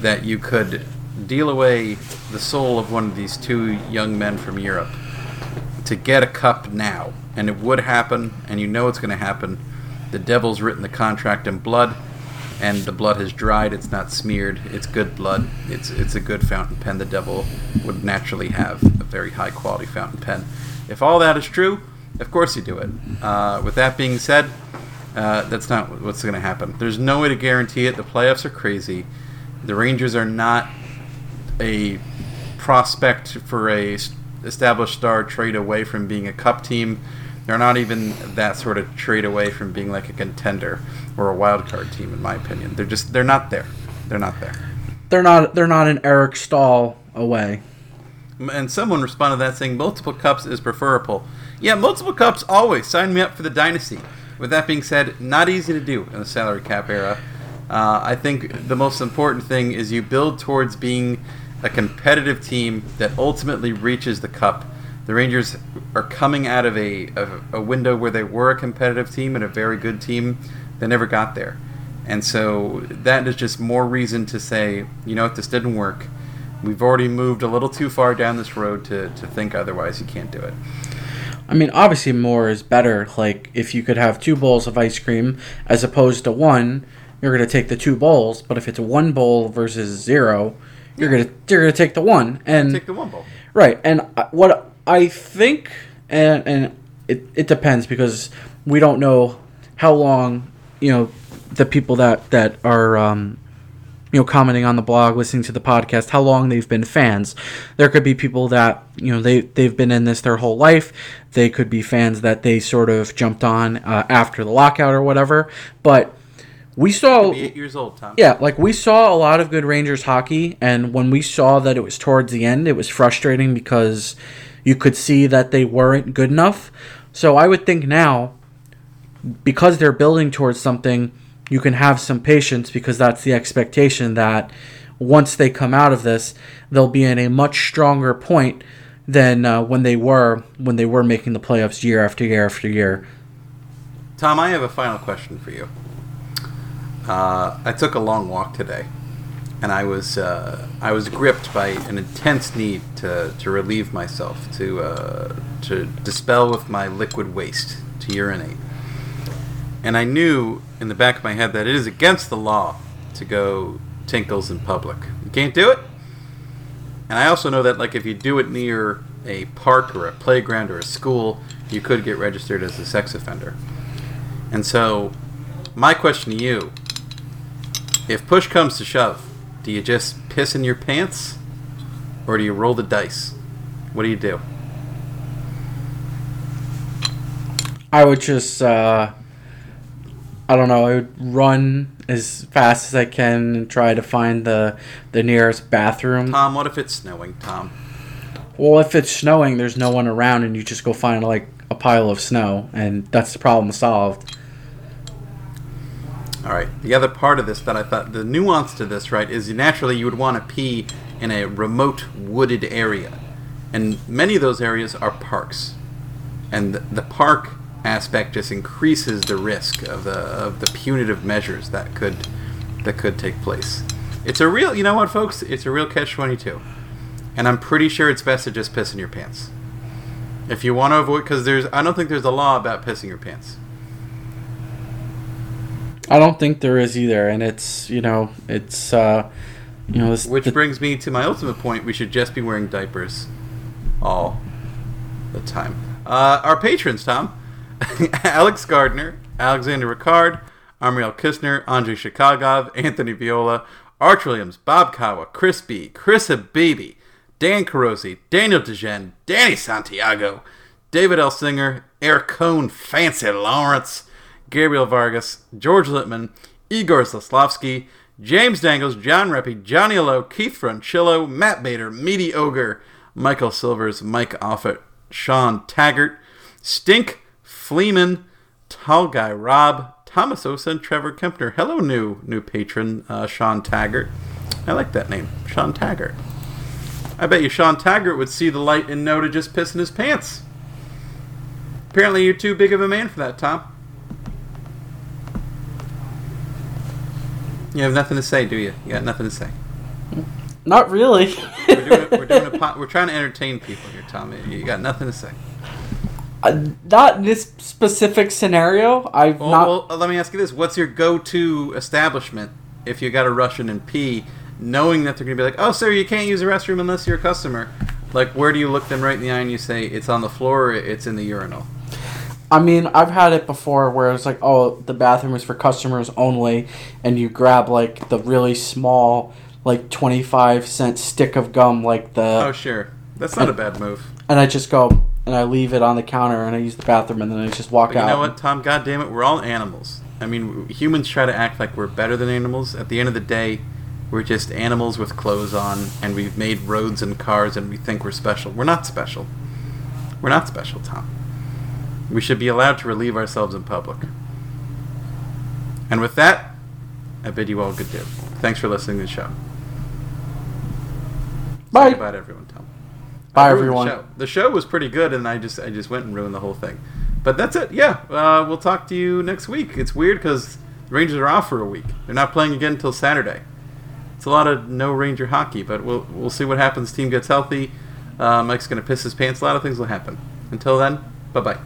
that you could deal away the soul of one of these two young men from Europe to get a cup now, and it would happen, and you know it's going to happen. The devil's written the contract in blood, and the blood has dried. It's not smeared. It's good blood. It's it's a good fountain pen. The devil would naturally have a very high quality fountain pen. If all that is true, of course you do it. Uh, with that being said, uh, that's not what's going to happen. There's no way to guarantee it. The playoffs are crazy. The Rangers are not a prospect for a established star trade away from being a cup team. They're not even that sort of trade away from being like a contender or a wild card team, in my opinion. They're just they're not there. They're not there. They're not they're not an Eric Staal away. And someone responded to that saying multiple cups is preferable. Yeah, multiple cups always. Sign me up for the dynasty. With that being said, not easy to do in the salary cap era. Uh, I think the most important thing is you build towards being a competitive team that ultimately reaches the cup. The Rangers are coming out of a, a, a window where they were a competitive team and a very good team. They never got there. And so that is just more reason to say, you know what, this didn't work. We've already moved a little too far down this road to, to think otherwise. You can't do it. I mean, obviously more is better. Like if you could have two bowls of ice cream as opposed to one, you're gonna take the two bowls. But if it's one bowl versus zero, you're gonna you're gonna take the one. And Take the one bowl. Right, and uh, what I think, and and it, it depends because we don't know how long you know the people that that are um, you know commenting on the blog, listening to the podcast, how long they've been fans. There could be people that you know they they've been in this their whole life. They could be fans that they sort of jumped on uh, after the lockout or whatever. But we saw eight years old, Tom. yeah, like we saw a lot of good Rangers hockey, and when we saw that it was towards the end, it was frustrating because you could see that they weren't good enough. So I would think now, because they're building towards something, you can have some patience because that's the expectation that once they come out of this, they'll be in a much stronger point than uh, when they were when they were making the playoffs year after year after year. Tom, I have a final question for you. Uh, I took a long walk today, and I was uh, I was gripped by an intense need to, to relieve myself, to uh, to dispel with my liquid waste, to urinate. And I knew in the back of my head that it is against the law to go tinkles in public. You can't do it. And I also know that like if you do it near a park or a playground or a school, you could get registered as a sex offender. And so, my question to you if push comes to shove, do you just piss in your pants? Or do you roll the dice? What do you do? I would just, uh, I don't know, I would run as fast as I can and try to find the, the nearest bathroom. Tom, what if it's snowing, Tom? Well, if it's snowing, there's no one around, and you just go find like a pile of snow, and that's the problem solved. All right. The other part of this that I thought the nuance to this, right, is naturally you would want to pee in a remote wooded area, and many of those areas are parks, and the, the park aspect just increases the risk of the of the punitive measures that could that could take place. It's a real, you know what, folks? It's a real catch twenty two, and I'm pretty sure it's best to just piss in your pants. If you want to avoid, because there's, I don't think there's a law about pissing your pants. I don't think there is either, and it's you know it's uh, you know this, Which the- brings me to my ultimate point: we should just be wearing diapers all the time. Uh, our patrons, Tom, Alex Gardner, Alexander Ricard, Amriel Kistner, Andre Shikagov, Anthony Viola, Arch Williams, Bob Kawa, Chris B, Chris Habibi, Dan Carosi, Daniel DeGen, Danny Santiago, David L. Singer, Eric Cohn, Fancy Lawrence, Gabriel Vargas, George Littman, Igor Zaslavsky, James Dangles, John Reppy, Johnny Lowe, Keith Franchillo, Matt Bader, Meaty Ogre, Michael Silvers, Mike Offit, Sean Taggart, Stink, Fleeman, Tall Guy Rob, Thomas and Trevor Kempner. Hello, new new patron, uh, Sean Taggart. I like that name, Sean Taggart. I bet you Sean Taggart would see the light and know to just piss in his pants. Apparently, you're too big of a man for that, Tom. You have nothing to say, do you? You got nothing to say. not really. We're doing, a, we're doing a po- we're trying to entertain people here, Tommy. You got nothing to say. Uh, not in this specific scenario. I've Well, not. well, let me ask you this: What's your go-to establishment if you got to rush in and pee, knowing that they're going to be like, "Oh, sir, you can't use the restroom unless you're a customer." Like, where do you look them right in the eye and you say, "It's on the floor, it's in the urinal"? I mean, I've had it before where it's like, oh, the bathroom is for customers only, and you grab like the really small, like twenty five cent stick of gum, like the, Oh, sure, that's not a bad move. and I just go and I leave it on the counter and I use the bathroom and then I just walk But you out. know what, Tom? God damn it, we're all animals. I mean, humans try to act like we're better than animals. At the end of the day, we're just animals with clothes on, and we've made roads and cars, and we think we're special. We're not special. We're not special, Tom. We should be allowed to relieve ourselves in public. And with that, I bid you all good day. Thanks for listening to the show. Bye. Goodbye everyone, Tom. Bye, everyone. The show. the show was pretty good, and I just I just went and ruined the whole thing. But that's it. Yeah, uh, we'll talk to you next week. It's weird because the Rangers are off for a week. They're not playing again until Saturday. It's a lot of no Ranger hockey, but we'll we'll see what happens. Team gets healthy. Uh, Mike's gonna piss his pants. A lot of things will happen. Until then, bye bye.